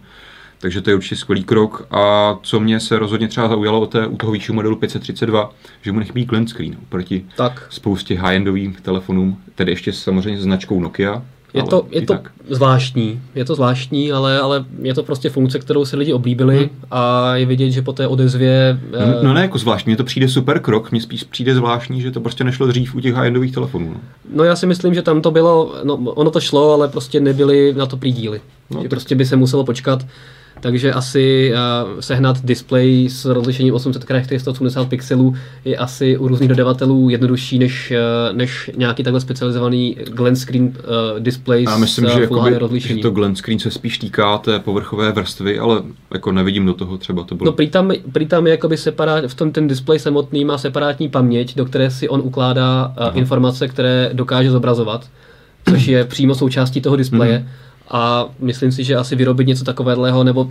Takže to je určitě skvělý krok. A co mě se rozhodně třeba zaujalo o té, u toho výššího modelu 532, že mu nechybí glint screen proti tak. spoustě high-endovým telefonům, tedy ještě samozřejmě s značkou Nokia. Je to, je to zvláštní, je to zvláštní, ale, ale je to prostě funkce, kterou si lidi oblíbili hmm. a je vidět, že po té odezvě... No, no ne, jako zvláštní, mně to přijde super krok, mně spíš přijde zvláštní, že to prostě nešlo dřív u těch high-endových telefonů. No. no já si myslím, že tam to bylo, no ono to šlo, ale prostě nebyly na to prý díly. No, prostě by se muselo počkat takže asi uh, sehnat display s rozlišením 800 x 480 pixelů je asi u různých dodavatelů jednodušší než, uh, než nějaký takhle specializovaný glance screen uh, display Já myslím, s že, jakoby, rozlišením. že to glance screen se spíš týká té povrchové vrstvy, ale jako nevidím do toho třeba to bylo. No prý tam, prý tam je jakoby separát, v tom ten display samotný má separátní paměť, do které si on ukládá uh, informace, které dokáže zobrazovat, což je přímo součástí toho displeje. Mm-hmm a myslím si, že asi vyrobit něco takového, nebo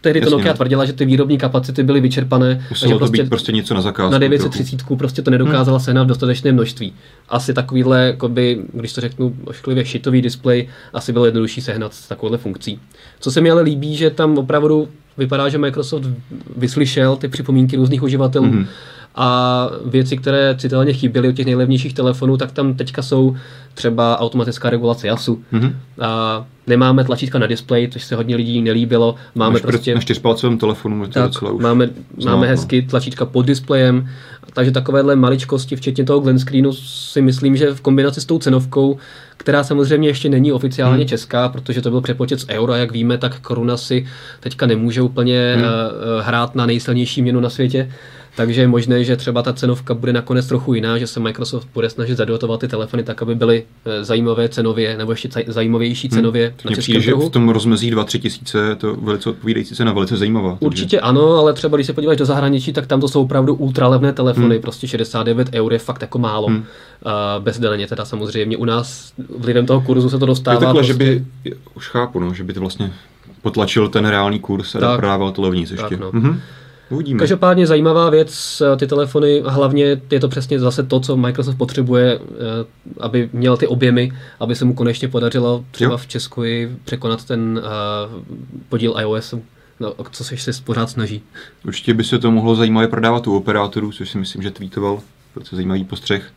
tehdy to Nokia no. tvrdila, že ty výrobní kapacity byly vyčerpané. Muselo to prostě být prostě něco na zakázku. Na 930 prostě to nedokázala hmm. sehnat v dostatečné množství. Asi takovýhle, jakoby, když to řeknu ošklivě, šitový displej, asi bylo jednodušší sehnat s takovouhle funkcí. Co se mi ale líbí, že tam opravdu vypadá, že Microsoft vyslyšel ty připomínky různých uživatelů hmm A věci, které citelně chyběly u těch nejlevnějších telefonů, tak tam teďka jsou třeba automatická regulace jasu. Mm-hmm. A nemáme tlačítka na displeji, což se hodně lidí nelíbilo. Máme Máš prostě... Na čtyřpalcovém telefonu je to Tak, docela už máme, znát, máme no. hezky tlačítka pod displejem, takže takovéhle maličkosti, včetně toho Glen screenu, si myslím, že v kombinaci s tou cenovkou, která samozřejmě ještě není oficiálně hmm. česká, protože to byl přepočet z eura, jak víme, tak koruna si teďka nemůže úplně hmm. hrát na nejsilnější měnu na světě. Takže je možné, že třeba ta cenovka bude nakonec trochu jiná, že se Microsoft bude snažit zadotovat ty telefony tak, aby byly eh, zajímavé cenově, nebo ještě zajímavější cenově hmm. na Mně přijde, že trhu. v tom rozmezí 2-3 tisíce je to velice odpovídající cena, velice zajímavá. takže- Určitě ano, ale třeba když se podíváš do zahraničí, tak tam to jsou opravdu ultralevné telefony, hmm. prostě 69 eur je fakt jako málo. Hmm. Uh, teda samozřejmě. U nás vlivem toho kurzu se to dostává. Je takhle, prostě, že by, už chápu, no, že by to vlastně potlačil ten reálný kurz a Tak. to levněji ještě. Tak, no. Mhm. Uvidíme. Každopádně zajímavá věc, eh, ty telefony, hlavně je to přesně zase to, co Microsoft potřebuje, eh, aby měl ty objemy, aby se mu konečně podařilo třeba Jo. v Česku i překonat ten uh, podíl iOS, no, o co se se pořád snaží. Určitě by se to mohlo zajímavě prodávat u operátorů, což si myslím, že tweetoval. Velice zajímavý postřeh.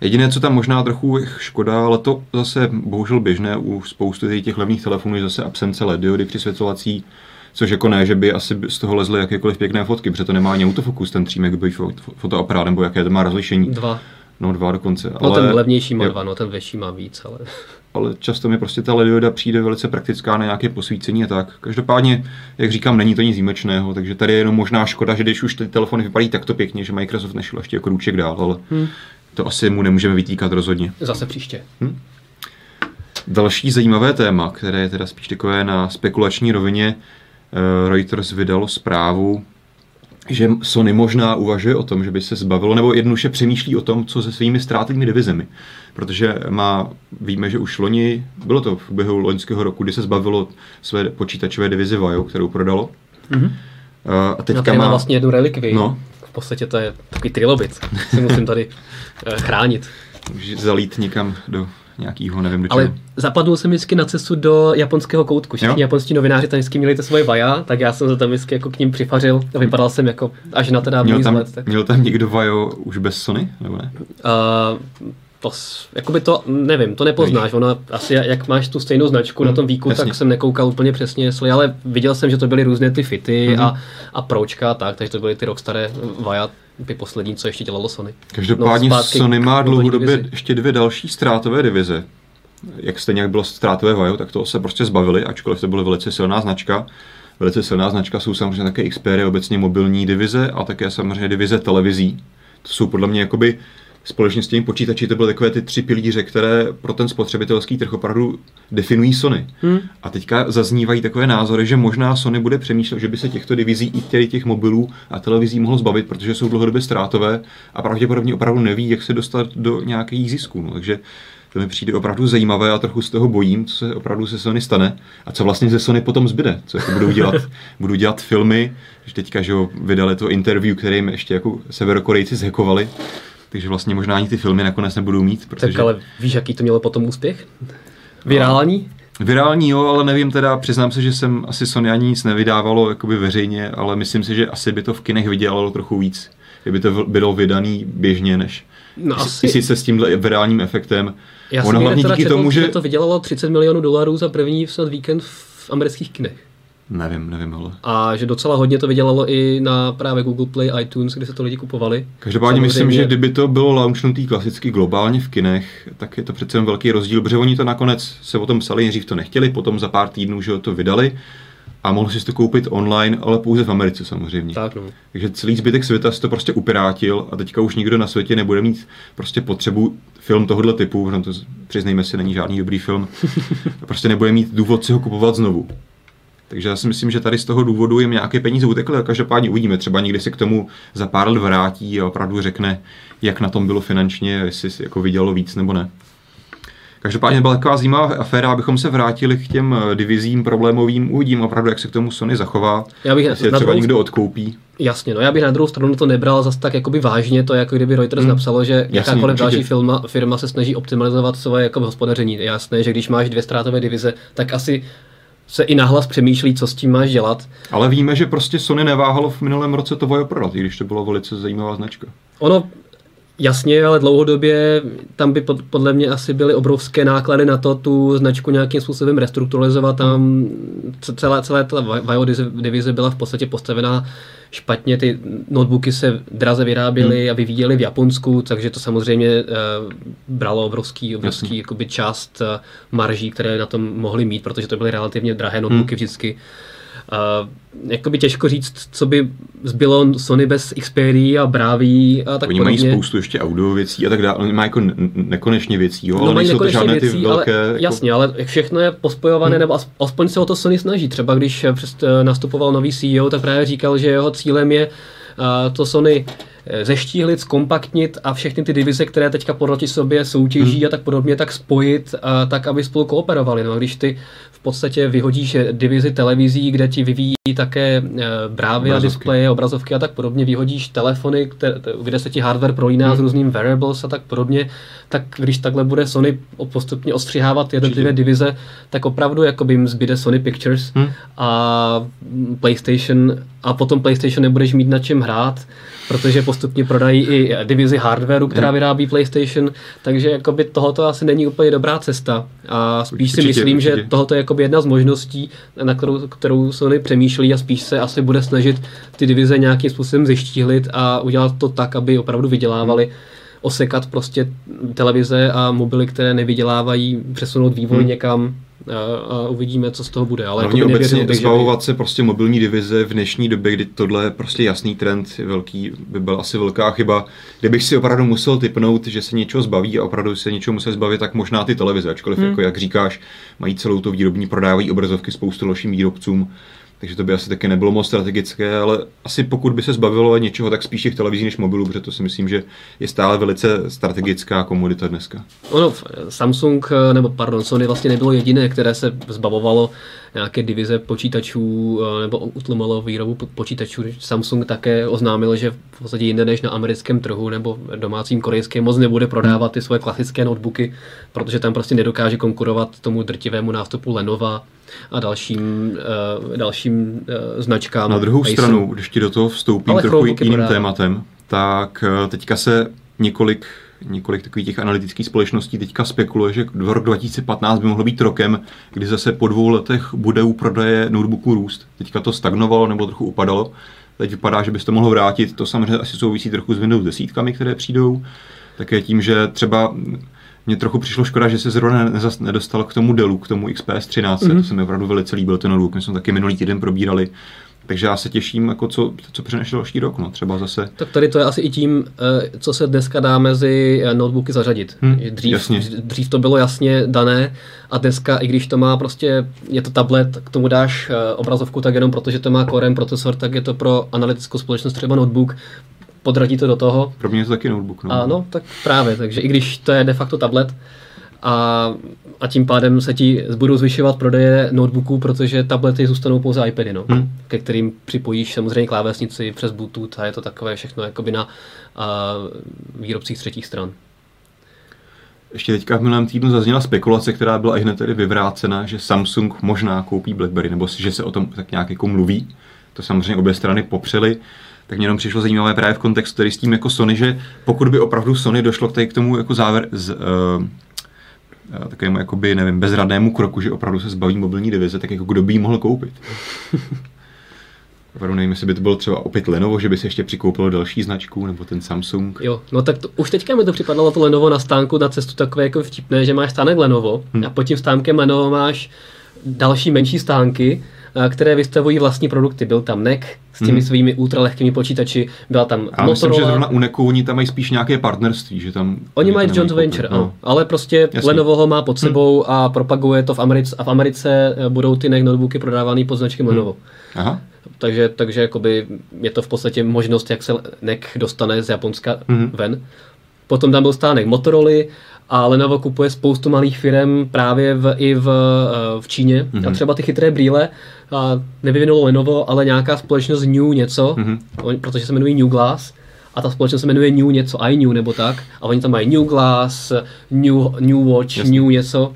Jediné, co tam možná trochu škoda, ale to zase bohužel běžné u spousty těch levných telefonů je zase absence LED diody přisvětlovací, což jako ne, že by asi z toho lezly jakékoliv pěkné fotky, protože to nemá ani autofokus, ten 3 megabit fo- fotoaparát, nebo jaké to má rozlišení. Dva. No dva dokonce. No ten levnější má dva, no ten větší má víc, ale... ale často mi prostě ta LED dioda přijde velice praktická na nějaké posvícení a tak. Každopádně, jak říkám, není to nic výjimečného, takže tady je jenom možná škoda, že když už ty telefony vypadají takto pěkně, že Microsoft nešel ještě jako krůček dál, ale Hmm. to asi mu nemůžeme vytýkat rozhodně. Zase příště. Další zajímavé téma, které je teda spíš takové na spekulační rovině, Reuters vydalo zprávu, že Sony možná uvažuje o tom, že by se zbavilo, nebo jednoduše přemýšlí o tom, co se svými ztrátovými divizemi. Protože má, víme, že už loni, bylo to v průběhu loňského roku, kdy se zbavilo své počítačové divize Vajo, kterou prodalo. Mhm. Eh, A No, teďka tady má má, vlastně jednu relikvii. No. V podstatě to je takový trilobit. Si musím tady eh, chránit. může zalít někam do nějakého, nevím do čeho. Ale zapadnul jsem vždycky na cestu do japonského koutku. Všichni japonští novináři tam vždycky měli ty svoje vaja, tak já jsem se tam vždycky jako k ním přifařil a vypadal jsem jako až na teda Měl tam, vzhled. Tak. měl tam někdo Vajo už bez Sony, nebo ne? Uh, to, jakoby to, nevím, to nepoznáš. Ona asi, jak máš tu stejnou značku na tom víku, jasně. tak jsem nekoukal úplně přesně, jestli, ale viděl jsem, že to byly různé ty fity Mhm. a, a pročka, a tak, takže to byly ty rockstaré vaja, ty poslední, co ještě dělalo Sony. Každopádně No, Sony má dlouhodobě divizi. ještě dvě další ztrátové divize. Jak stejně jak bylo ztrátové Vajo, tak to se prostě zbavili, ačkoliv to byla velice silná značka. Velice silná značka jsou samozřejmě také Xperia, obecně mobilní divize a také samozřejmě divize televizí. To jsou podle mě jakoby společně s těmi počítači, to byly takové ty tři pilíře, které pro ten spotřebitelský trh opravdu definují Sony. Hmm. A teďka zaznívají takové názory, že možná Sony bude přemýšlet, že by se těchto divizí i těch, těch mobilů a televizí mohlo zbavit, protože jsou dlouhodobě ztrátové a pravděpodobně opravdu neví, jak se dostat do nějakých zisků. No. Takže to mi přijde opravdu zajímavé a trochu z toho bojím, co se opravdu se Sony stane a co vlastně ze Sony potom zbyde. Co jako budou dělat, budou dělat filmy, že teďka že vydali to interview, které jim ještě jako severokorejci zhekovali, takže vlastně možná ani ty filmy nakonec nebudou mít, protože... Tak ale víš, jaký to mělo potom úspěch? Virální? Virální jo, ale nevím teda, přiznám se, že jsem asi Sony ani nic nevydávalo jakoby veřejně, ale myslím si, že asi by to v kinech vydělalo trochu víc, kdyby to bylo vydaný běžně, než No i- asi. i sice s tímhle virálním efektem. Já ono hlavně díky četl, tomu, že že... to vydělalo 30 milionů dolarů za první snad víkend v amerických kinech. Nevím, nevím, ale... A že docela hodně to vydělalo i na právě Google Play, iTunes, kde se to lidi kupovali. Každopádně myslím, že kdyby to bylo launchnutý klasicky globálně v kinech, tak je to přece jen velký rozdíl, protože oni to nakonec se o tom psali, nejdřív to nechtěli, potom za pár týdnů, že to vydali a mohl si to koupit online, ale pouze v Americe samozřejmě. Tak no. Takže celý zbytek světa se to prostě upirátil a teďka už nikdo na světě nebude mít prostě potřebu film tohohle typu, no to přiznejme si, není žádný dobrý film, prostě nebude mít důvod si ho kupovat znovu. Takže já si myslím, že tady z toho důvodu jim nějaké peníze utekly a každopádně uvidíme. Třeba někdy se k tomu za pár let vrátí a opravdu řekne, jak na tom bylo finančně, jestli si jako vydělalo víc nebo ne. Každopádně byla taková zajímavá aféra, abychom se vrátili k těm eh, divizím problémovým. Uvidím opravdu, jak se k tomu Sony zachová. Já bych jestli třeba druhou někdo odkoupí. Jasně, no já bych na druhou stranu to nebral zas tak jakoby vážně, to je jako kdyby Reuters Hmm. napsalo, že Jasně, jakákoliv určitě. další firma, firma se snaží optimalizovat svoje jako hospodaření. Jasné, že když máš dvě ztrátové divize, tak asi se i nahlas přemýšlí, co s tím máš dělat. Ale víme, že prostě Sony neváhalo v minulém roce to Vojo prodat, i když to bylo velice zajímavá značka. Ono, Jasně, ale dlouhodobě tam by podle mě asi byly obrovské náklady na to tu značku nějakým způsobem restrukturalizovat. Tam celá, celá ta Vajo divize byla v podstatě postavená špatně. Ty notebooky se draze vyráběly hmm. a vyvíjely v Japonsku, takže to samozřejmě uh, bralo obrovský, obrovský jakoby část uh, marží, které na tom mohly mít, protože to byly relativně drahé notebooky hmm. vždycky. Uh, jakoby těžko říct, co by zbylo Sony bez Xperia a Braví a tak Oni podobně. mají spoustu ještě audio věcí a tak dále, oni mají jako nekonečně věcí, jo, no, ale nejsou to žádné věcí, ty velké... Ale, jako... Jasně, ale všechno je pospojované, hmm. nebo aspoň se o to Sony snaží. Třeba když přest, nastupoval nový CEO, tak právě říkal, že jeho cílem je uh, to Sony Eh, zeštíhlit, zkompaktnit a všechny ty divize, které teďka proti sobě soutěží hmm. a tak podobně, tak spojit a tak, aby spolu kooperovali. No a když ty v podstatě vyhodíš divizi televizí, kde ti vyvíjí také eh, brávy a displeje, obrazovky a tak podobně, vyhodíš telefony, které, kde se ti hardware prolíná hmm. s různým variables a tak podobně, tak když takhle bude Sony postupně ostřihávat jednotlivé divize, tak opravdu jako by jim zbyde Sony Pictures hmm. a PlayStation a potom PlayStation nebudeš mít na čem hrát, protože postupně prodají i divizi hardwareu, která vyrábí PlayStation, takže jakoby tohoto asi není úplně dobrá cesta. A spíš určitě, si myslím, určitě. že tohoto je jakoby jedna z možností, na kterou, kterou Sony přemýšlí a spíš se asi bude snažit ty divize nějakým způsobem zeštíhlit a udělat to tak, aby opravdu vydělávali. Hmm osekat prostě televize a mobily, které nevydělávají, přesunout vývoj hmm. někam a, a uvidíme, co z toho bude. Ale Hlavně obecně zbavovat se prostě mobilní divize v dnešní době, kdy tohle je prostě jasný trend, velký, by byl asi velká chyba. Kdybych si opravdu musel typnout, že se něčeho zbaví a opravdu se něčeho musel zbavit, tak možná ty televize, ačkoliv, hmm. jako jak říkáš, mají celou tu výrobní, prodávají obrazovky spoustu dalším výrobcům takže to by asi taky nebylo moc strategické, ale asi pokud by se zbavilo něčeho, tak spíš těch televizí než mobilů, protože to si myslím, že je stále velice strategická komodita dneska. Ono, Samsung, eh, nebo pardon, Sony vlastně nebylo jediné, které se zbavovalo nějaké divize počítačů eh, nebo utlumilo výrobu počítačů. Samsung také oznámil, že v podstatě jinde než na americkém trhu nebo domácím korejském moc nebude prodávat ty svoje klasické notebooky, protože tam prostě nedokáže konkurovat tomu drtivému nástupu Lenova a dalším, uh, dalším uh, značkám. Na druhou Acer. stranu, když ti do toho vstoupím Ale trochu jiným prodává. tématem, tak teďka se několik několik takových těch analytických společností teďka spekuluje, že rok 2015 by mohl být rokem, kdy zase po dvou letech bude u prodeje notebooků růst. Teďka to stagnovalo nebo trochu upadalo. Teď vypadá, že by se to mohlo vrátit. To samozřejmě asi souvisí trochu s Windows desítkami, které přijdou. Také tím, že třeba mně trochu přišlo škoda, že se zrovna nedostal k tomu Dellu, k tomu XPS 13. Mm-hmm. To se mi opravdu velice líbil ten notebook. My jsme taky minulý týden probírali. Takže já se těším, jako co, co přinese další rok, no, třeba zase. Tak tady to je asi i tím, eh, co se dneska dá mezi eh, notebooky zařadit. Hmm, dřív, jasně. dřív to bylo jasně dané a dneska, i když to má prostě, je to tablet, k tomu dáš eh, obrazovku tak jenom protože to má Core procesor, tak je to pro analytickou společnost třeba notebook, podradí to do toho. Pro mě je to taky notebook. No. Ano, tak právě, takže i když to je de facto tablet, a, a tím pádem se ti budou zvyšovat prodeje notebooků, protože tablety zůstanou pouze iPady, no, hmm. ke kterým připojíš samozřejmě klávesnici přes Bluetooth a je to takové všechno jakoby na a, výrobcích třetích stran. Ještě teďka v minulém týdnu zazněla spekulace, která byla i hned tedy vyvrácena, že Samsung možná koupí BlackBerry, nebo že se o tom tak nějak jako mluví. To samozřejmě obě strany popřely. Tak mě jenom přišlo zajímavé právě v kontextu tady s tím jako Sony, že pokud by opravdu Sony došlo k, k tomu jako závěr, z, uh, takovému jakoby, nevím, bezradnému kroku, že opravdu se zbaví mobilní divize, tak jako kdo by ji mohl koupit? Opravdu nevím, jestli by to bylo třeba opět Lenovo, že by se ještě přikoupilo další značku, nebo ten Samsung. Jo, no tak to, už teďka mi to připadalo to Lenovo na stánku na cestu takové jako vtipné, že máš stánek Lenovo hmm. a pod tím stánkem Lenovo máš další menší stánky, které vystavují vlastní produkty. Byl tam NEC s těmi hmm. svými ultralehkými počítači, byla tam Já Motorola. myslím, že zrovna u NECu oni tam mají spíš nějaké partnerství, že tam... Oni mají joint venture, no. ano. Ale prostě Jasně. Lenovo ho má pod hmm. sebou hmm. a propaguje to v Americe a v Americe eh, budou ty NEC notebooky prodávány pod značkem hmm. Lenovo. Aha. Takže, takže jakoby je to v podstatě možnost, jak se NEC dostane z Japonska hmm. ven. Potom tam byl stánek Motorola, a Lenovo kupuje spoustu malých firm právě v, i v, eh, v Číně. Mm-hmm. A třeba ty chytré brýle a nevyvinulo Lenovo, ale nějaká společnost New něco, mm-hmm. protože se jmenují New Glass. A ta společnost se jmenuje New něco, iNew nebo tak. A oni tam mají New Glass, New, New Watch, Jasně. New něco.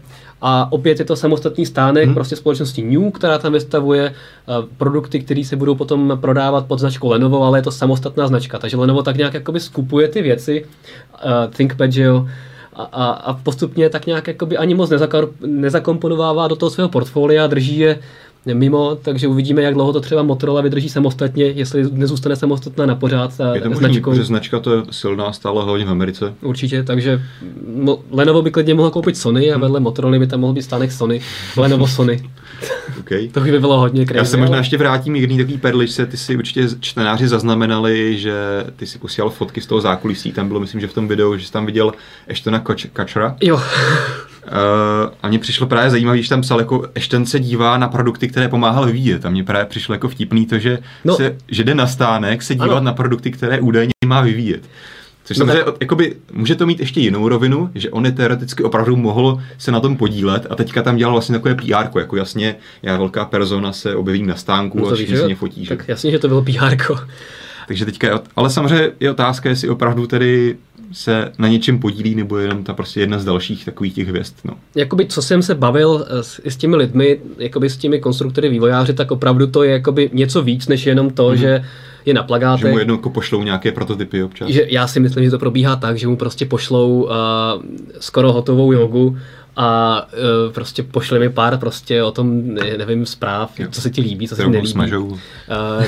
A opět je to samostatný stánek hmm. prostě společnosti New, která tam vystavuje uh, produkty, které se budou potom prodávat pod značkou Lenovo, ale je to samostatná značka. Takže Lenovo tak nějak jakoby skupuje ty věci, uh, ThinkPad, že jo, a, a, a postupně tak nějak jakoby ani moc nezakomponovává do toho svého portfolia, drží je mimo, takže uvidíme, jak dlouho to třeba Motorola vydrží samostatně, jestli nezůstane samostatná na pořád. Je to možný, že značka to je silná stále hlavně v Americe. Určitě, takže Lenovo by klidně mohlo koupit Sony a vedle Motorola by tam mohl být stánek Sony. Lenovo Sony. okay. to by bylo hodně crazy. Já se možná ještě vrátím jedný takový perličce, ty si určitě čtenáři zaznamenali, že ty si posílal fotky z toho zákulisí, tam bylo myslím, že v tom videu, že jsi tam viděl Eštona Kačera. Jo. Uh, a mně přišlo právě zajímavé, že tam psal, jako Ešten se dívá na produkty, které pomáhal vyvíjet. A mně právě přišlo jako vtipný to, že, no. se, že jde na stánek se dívat ano. na produkty, které údajně má vyvíjet. Což no samozřejmě, tak... jakoby, může to mít ještě jinou rovinu, že on je teoreticky opravdu mohl se na tom podílet a teďka tam dělal vlastně takové PR, jako jasně, já velká persona se objevím na stánku no a všichni se mě fotí. Tak jasně, že to bylo PR. Takže teďka, ale samozřejmě je otázka, jestli opravdu tedy se na něčem podílí, nebo jenom ta prostě jedna z dalších takových těch hvězd. No. Jakoby, co jsem se bavil eh, s, s těmi lidmi, jakoby s těmi konstruktory, vývojáři, tak opravdu to je jakoby něco víc, než jenom to, mm-hmm. že je na plagátech. Že mu jednou jako pošlou nějaké prototypy občas. Že já si myslím, že to probíhá tak, že mu prostě pošlou uh, skoro hotovou jogu a uh, prostě pošli mi pár prostě o tom, nevím, zpráv, jo. co se ti líbí, co se ti nelíbí. Uh,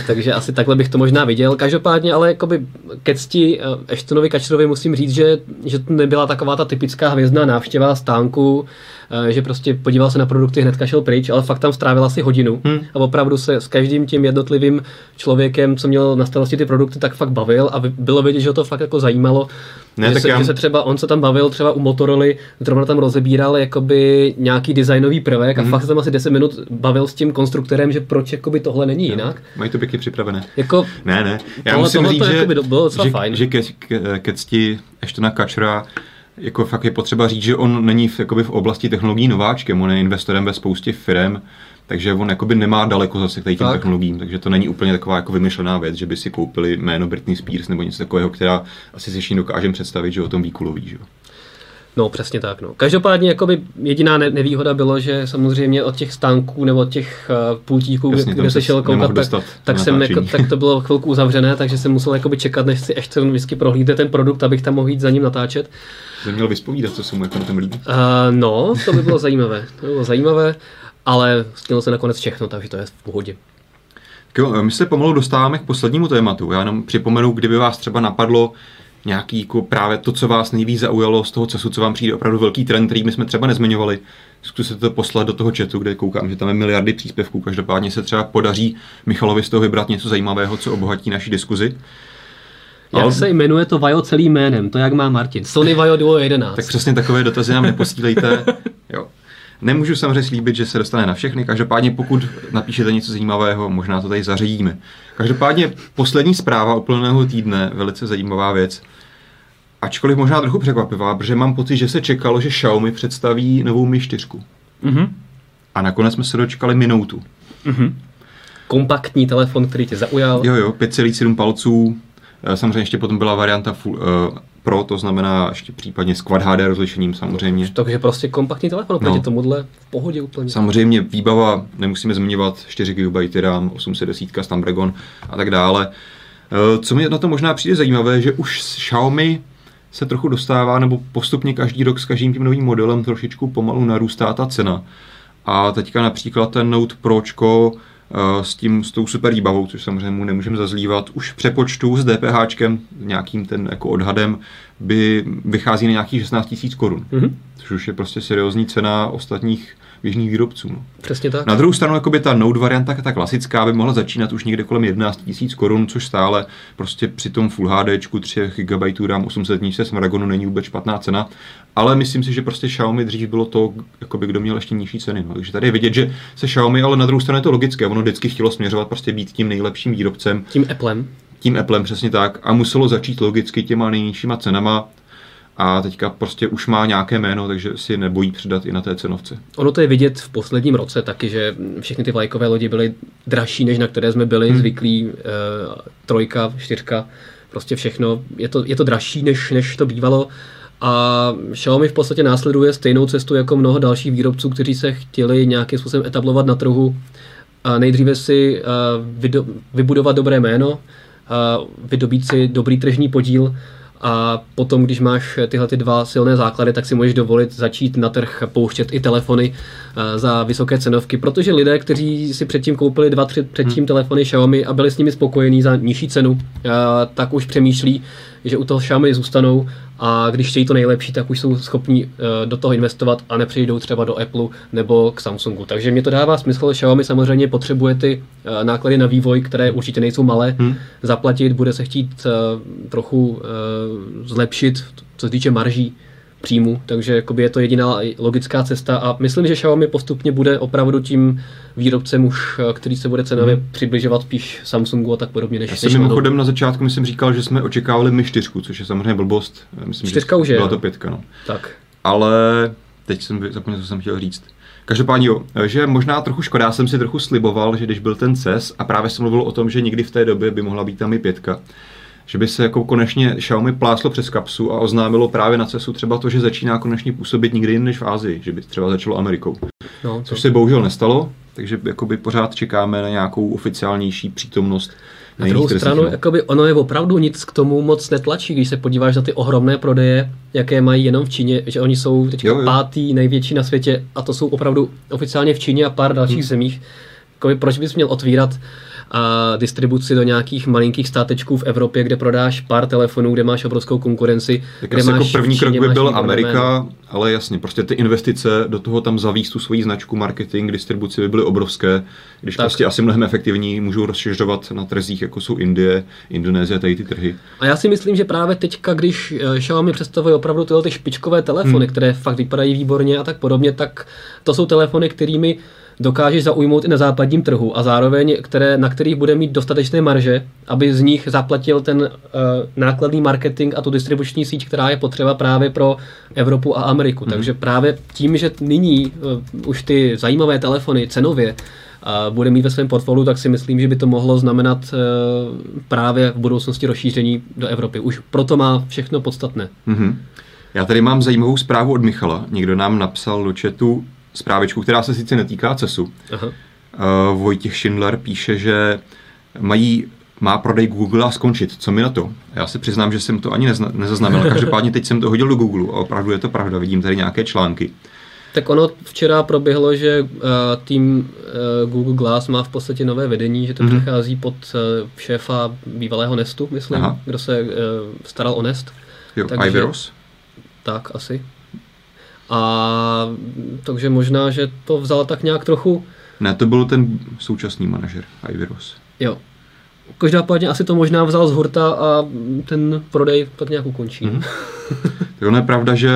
takže asi takhle bych to možná viděl. Každopádně, ale jakoby ke cti uh, Ashtonovi Kačerovi musím říct, že, že to nebyla taková ta typická hvězdná návštěva stánku, uh, že prostě podíval se na produkty, hnedka šel pryč, ale fakt tam strávil asi hodinu hmm. a opravdu se s každým tím jednotlivým člověkem, co měl na starosti ty produkty, tak fakt bavil a bylo vidět, že ho to fakt jako zajímalo. Ne, že, tak se, já... že se třeba, on se tam bavil třeba u Motorola, zrovna tam rozebíral jakoby nějaký designový prvek mm. a mhm. fakt se tam asi 10 minut bavil s tím konstruktorem, že proč jakoby tohle není jinak. Mají to pěkně připravené. Jako, ne, ne. Já tohle, musím říct, že, bylo že, fajn. že ke, ke, ke cti Eštona Kačera jako fakt je potřeba říct, že on není v, jakoby v oblasti technologií nováčkem, on je investorem ve spoustě firm, takže on jakoby nemá daleko zase k těm tak. technologiím, takže to není úplně taková jako vymyšlená věc, že by si koupili jméno Britney Spears nebo něco takového, která asi si ještě dokážeme představit, že o tom ví kulový, že No, přesně tak. No. Každopádně jakoby jediná nevýhoda bylo, že samozřejmě od těch stánků nebo od těch uh, pultíků, Jasně, kde se šel koukat, tak, tak, jsem jako, tak to bylo chvilku uzavřené, takže jsem musel jakoby čekat, než si ještě vždycky prohlídne ten produkt, abych tam mohl jít za ním natáčet. Jsi měl vyspovídat, co se mu jako na tom líbí? Uh, no, to by bylo zajímavé. To by bylo zajímavé ale stihlo se nakonec všechno, takže to je v pohodě. Jo, my se pomalu dostáváme k poslednímu tématu. Já jenom připomenu, kdyby vás třeba napadlo nějaký jako právě to, co vás nejvíc zaujalo z toho času, co vám přijde opravdu velký trend, který my jsme třeba nezmiňovali. Zkuste to poslat do toho chatu, kde koukám, že tam je miliardy příspěvků. Každopádně se třeba podaří Michalovi z toho vybrat něco zajímavého, co obohatí naší diskuzi. Jak Ale... se jmenuje to Vajo celým jménem? To jak má Martin. Sony Vajo Duo 11. Tak přesně takové dotazy nám neposílejte. Nemůžu samozřejmě slíbit, že se dostane na všechny, každopádně pokud napíšete něco zajímavého, možná to tady zařídíme. Každopádně poslední zpráva úplného týdne, velice zajímavá věc. Ačkoliv možná trochu překvapivá, protože mám pocit, že se čekalo, že Xiaomi představí novou Mi 4. Mm-hmm. A nakonec jsme se dočkali minutu. Mm-hmm. Kompaktní telefon, který tě zaujal. Jo, jo, 5,7 palců. Eh, samozřejmě ještě potom byla varianta full, uh, Pro, to znamená ještě případně s Quad HD rozlišením samozřejmě. Takže prostě kompaktní telefon proti no. tomuhle v pohodě úplně. Samozřejmě výbava, nemusíme zmiňovat 4 GB RAM, 810 Snapdragon a tak dále. Eh, co mi na to možná přijde zajímavé, že už Xiaomi se trochu dostává, nebo postupně každý rok s každým tím novým modelem trošičku pomalu narůstá ta cena. A teďka například ten Note Pročko s, tím, s tou super výbavou, což samozřejmě mu nemůžeme zazlívat, už v přepočtu s DPH, nějakým ten jako odhadem, by vychází na nějakých 16 000 korun. Mm-hmm. Což už je prostě seriózní cena ostatních běžných výrobců. No. Přesně tak. Na druhou stranu, jakoby ta Note varianta, ta klasická, by mohla začínat už někde kolem 11 000 korun, což stále prostě při tom Full HD 3 GB RAM 800 se Snapdragonu není vůbec špatná cena, ale myslím si, že prostě Xiaomi dřív bylo to, jakoby kdo měl ještě nižší ceny. No. Takže tady je vidět, že se Xiaomi, ale na druhou stranu je to logické, ono vždycky chtělo směřovat prostě být tím nejlepším výrobcem. Tím Applem. Tím Applem, přesně tak. A muselo začít logicky těma nejnižšíma cenama a teďka prostě už má nějaké jméno, takže si nebojí přidat i na té cenovce. Ono to je vidět v posledním roce taky, že všechny ty vlajkové lodi byly dražší, než na které jsme byli hmm. zvyklí, e, trojka, čtyřka, prostě všechno, je to, je to dražší, než, než to bývalo A Xiaomi v podstatě následuje stejnou cestu jako mnoho dalších výrobců, kteří se chtěli nějakým způsobem etablovat na trhu. A nejdříve si vybudovat dobré jméno, a vydobít si dobrý tržní podíl a potom, když máš tyhle ty dva silné základy, tak si můžeš dovolit začít na trh pouštět i telefony eh, za vysoké cenovky, protože lidé, kteří si předtím koupili dva, tři předtím hmm. telefony Xiaomi a byli s nimi spokojení za nižší cenu, eh, tak už přemýšlí, že u toho Xiaomi zůstanou a když chtějí to nejlepší, tak už jsou schopni eh, do toho investovat a nepřejdou třeba do Apple nebo k Samsungu. Takže mě to dává smysl, Xiaomi samozřejmě potřebuje ty eh, náklady na vývoj, které určitě nejsou malé, hmm. zaplatit, bude se chtít eh, trochu zlepšit, co se týče marží příjmu, takže jakoby je to jediná logická cesta a myslím, že Xiaomi postupně bude opravdu tím výrobcem už, který se bude cenově hmm. přibližovat spíš Samsungu a tak podobně. Než, Já jsem mimochodem na začátku myslím říkal, že jsme očekávali mi čtyřku, což je samozřejmě blbost. Myslím, Čtyřka už je. Byla to pětka, no. Tak. Ale teď jsem zapomněl, co jsem chtěl říct. Každopádně jo, že možná trochu škoda, já jsem si trochu sliboval, že když byl ten CES a právě jsem mluvil o tom, že někdy v té době by mohla být tam i pětka, že by se jako konečně Xiaomi pláslo přes kapsu a oznámilo právě na CESu třeba to, že začíná konečně působit nikdy jiný než v Ázii, že by třeba začalo Amerikou. No, Což se bohužel nestalo, takže jakoby pořád čekáme na nějakou oficiálnější přítomnost na druhou stranu, no. jakoby ono je opravdu nic k tomu moc netlačí, když se podíváš na ty ohromné prodeje, jaké mají jenom v Číně, že oni jsou teď pátý největší na světě a to jsou opravdu oficiálně v Číně a pár dalších hmm. zemích. Jakoby, proč bys měl otvírat a distribuci do nějakých malinkých státečků v Evropě, kde prodáš pár telefonů, kde máš obrovskou konkurenci. Tak kde asi máš jako první krok by byl Amerika, ale jasně, prostě ty investice do toho tam zavíst tu svoji značku, marketing, distribuci by byly obrovské, když tak. prostě asi mnohem efektivní můžou rozšiřovat na trzích, jako jsou Indie, Indonésie, tady ty trhy. A já si myslím, že právě teďka, když eh, Xiaomi představuje opravdu tyhle ty špičkové telefony, hmm. které fakt vypadají výborně a tak podobně, tak to jsou telefony, kterými dokážeš zaujmout i na západním trhu a zároveň, které, na kterých bude mít dostatečné marže, aby z nich zaplatil ten uh, nákladný marketing a tu distribuční síť, která je potřeba právě pro Evropu a Ameriku. Hmm. Takže právě tím, že nyní uh, už ty zajímavé telefony cenově uh, bude mít ve svém portfoliu, tak si myslím, že by to mohlo znamenat uh, právě v budoucnosti rozšíření do Evropy. Už proto má všechno podstatné. Mm-hmm. Já tady mám zajímavou zprávu od Michala. Někdo nám napsal do chatu, zprávičku, která se sice netýká CESu. Aha. Uh, Vojtěch Schindler píše, že mají má prodej Google a skončit. Co mi na to? Já se přiznám, že jsem to ani nezna, nezaznamenal. Každopádně teď jsem to hodil do Google a opravdu je to pravda. Vidím tady nějaké články. Tak ono včera proběhlo, že uh, tým uh, Google Glass má v podstatě nové vedení, že to mm-hmm. přechází pod uh, šéfa bývalého Nestu, myslím, Aha. kdo se uh, staral o Nest. Jo, Takže, Iveros? Tak, asi. A takže možná, že to vzal tak nějak trochu... Ne, to byl ten současný manažer, Ivirus. Jo. Každopádně asi to možná vzal z hurta a ten prodej tak nějak ukončí. Mm-hmm. tak ono je pravda, že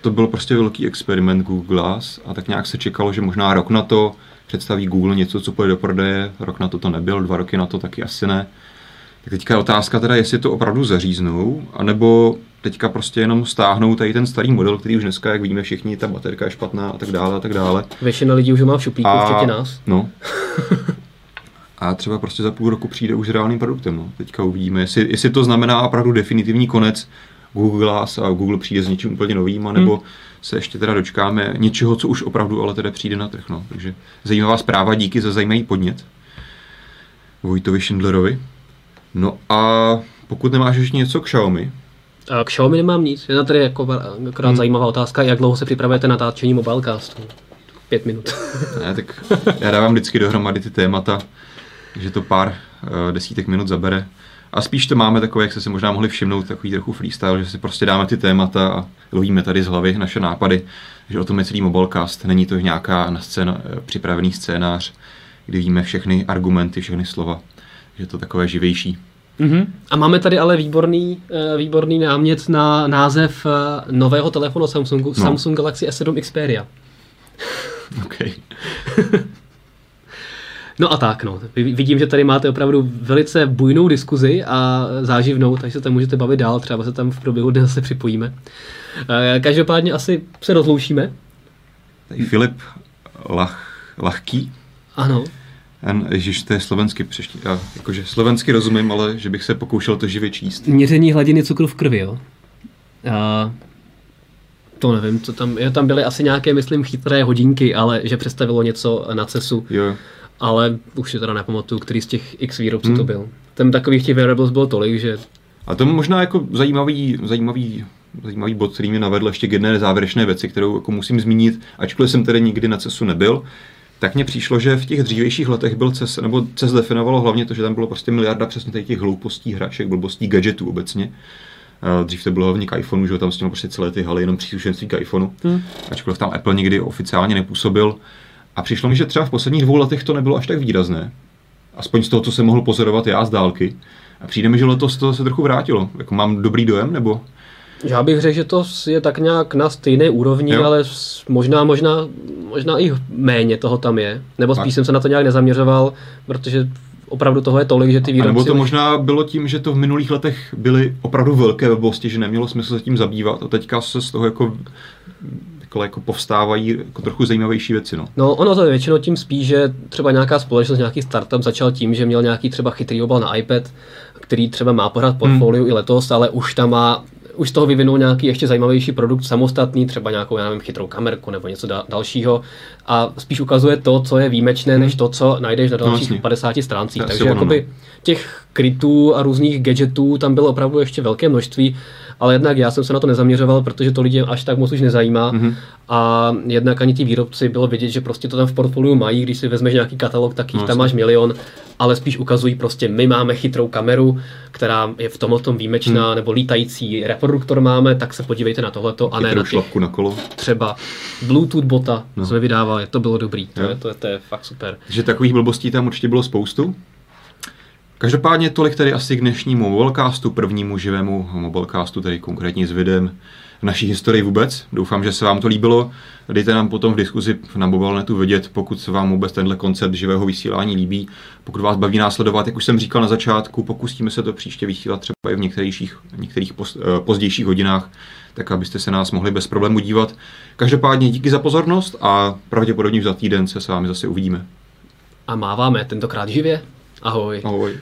to byl prostě velký experiment Google Glass a tak nějak se čekalo, že možná rok na to představí Google něco, co půjde do prodeje, rok na to to nebyl, dva roky na to taky asi ne. Tak teďka je otázka teda, jestli to opravdu zaříznou, anebo teďka prostě jenom stáhnou tady ten starý model, který už dneska, jak víme všichni, ta baterka je špatná a tak dále a tak dále. Většina lidí už má v šuplíku, a, včetně nás. No. a třeba prostě za půl roku přijde už reálným produktem. No. Teďka uvidíme, jestli, jestli to znamená opravdu definitivní konec Google Glass a Google přijde s něčím úplně novým, nebo hmm. se ještě teda dočkáme něčeho, co už opravdu ale teda přijde na trh. No. Takže zajímavá zpráva, díky za zajímavý podnět Vojtovi Schindlerovi. No a pokud nemáš ještě něco k Xiaomi, a k Xiaomi nemám nic. Je tady jako akorát hmm. zajímavá otázka, jak dlouho se připravujete na natáčení mobilecastu? Pět minut. ne, tak já dávám vždycky dohromady ty témata, že to pár uh, desítek minut zabere. A spíš to máme takové, jak jste si možná mohli všimnout, takový trochu freestyle, že si prostě dáme ty témata a lovíme tady z hlavy naše nápady, že o tom je celý mobilecast. Není to nějaká na scéna, eh, připravený scénář, kdy víme všechny argumenty, všechny slova. Že je to takové živější. Mm-hmm. A máme tady ale výborný, uh, výborný námět na název uh, nového telefonu Samsungu, no. Samsung Galaxy S7 Xperia. OK. no a tak, no. Vidím, že tady máte opravdu velice bujnou diskuzi a záživnou, takže se tam můžete bavit dál, třeba se tam v průběhu dne zase připojíme. Uh, každopádně asi se rozloučíme. Tady Filip Lach, Lachký. Ano. Ježíš, to je slovensky přeště. Já jakože slovensky rozumím, ale že bych se pokoušel to živě číst. Měření hladiny cukru v krvi, jo? Uh, to nevím, co tam, je, tam byly asi nějaké, myslím, chytré hodinky, ale že představilo něco na CESu. Jo. Ale už si teda nepamatuju, který z těch x výrobců hmm. to byl. Tam takových těch wearables bylo tolik, že... A to možná jako zajímavý, zajímavý zajímavý bod, který mě navedl ještě k jedné závěrečné věci, kterou jako musím zmínit, ačkoliv jsem tedy nikdy na CESu nebyl, tak mně přišlo, že v těch dřívějších letech byl CES, nebo CES definovalo hlavně to, že tam bylo prostě miliarda přesně těch hloupostí hraček, blbostí gadgetů obecně. Dřív to bylo hlavně k iPhoneu, že tam s tím prostě celé ty haly jenom příslušenství k iPhoneu, hmm. ačkoliv tam Apple nikdy oficiálně nepůsobil. A přišlo mi, že třeba v posledních dvou letech to nebylo až tak výrazné. Aspoň z toho, co jsem mohl pozorovat já z dálky. A přijde mi, že letos to se trochu vrátilo. Jako mám dobrý dojem, nebo já bych řekl, že to je tak nějak na stejné úrovni, jo. ale možná, možná, možná i méně toho tam je. Nebo spíš tak. jsem se na to nějak nezaměřoval, protože opravdu toho je tolik, že ty výrobci... A nebo to možná bylo tím, že to v minulých letech byly opravdu velké webosti, že nemělo smysl se tím zabývat a teďka se z toho jako jako povstávají jako trochu zajímavější věci. No. no, ono to je většinou tím spíš, že třeba nějaká společnost, nějaký startup začal tím, že měl nějaký třeba chytrý obal na iPad, který třeba má pořád portfolio hmm. i letos, ale už tam má už z toho vyvinul nějaký ještě zajímavější produkt samostatný, třeba nějakou, já nevím, chytrou kamerku nebo něco da- dalšího a spíš ukazuje to, co je výjimečné, než to, co najdeš na dalších no, 50 stráncích. Takže jakoby no. těch krytů a různých gadgetů tam bylo opravdu ještě velké množství ale jednak já jsem se na to nezaměřoval, protože to lidi až tak moc už nezajímá mm-hmm. a jednak ani ti výrobci bylo vidět, že prostě to tam v portfoliu mají, když si vezmeš nějaký katalog, tak jich no, tam máš milion, ale spíš ukazují prostě, my máme chytrou kameru, která je v tomhle tom výjimečná, mm. nebo lítající reproduktor máme, tak se podívejte na tohleto a ne na těch, na kolo. třeba Bluetooth bota no. jsme vydávali, to bylo dobrý, to je, to, je, to je fakt super. Že takových blbostí tam určitě bylo spoustu. Každopádně tolik tedy asi k dnešnímu mobilecastu, prvnímu živému mobilecastu, tedy konkrétně s videem v naší historii vůbec. Doufám, že se vám to líbilo. Dejte nám potom v diskuzi na mobilnetu vědět, pokud se vám vůbec tenhle koncept živého vysílání líbí. Pokud vás baví následovat, jak už jsem říkal na začátku, pokusíme se to příště vysílat třeba i v některých, některých poz, pozdějších hodinách, tak abyste se nás mohli bez problému dívat. Každopádně díky za pozornost a pravděpodobně za týden se s vámi zase uvidíme. A máváme tentokrát živě. Ahoj. Ahoj.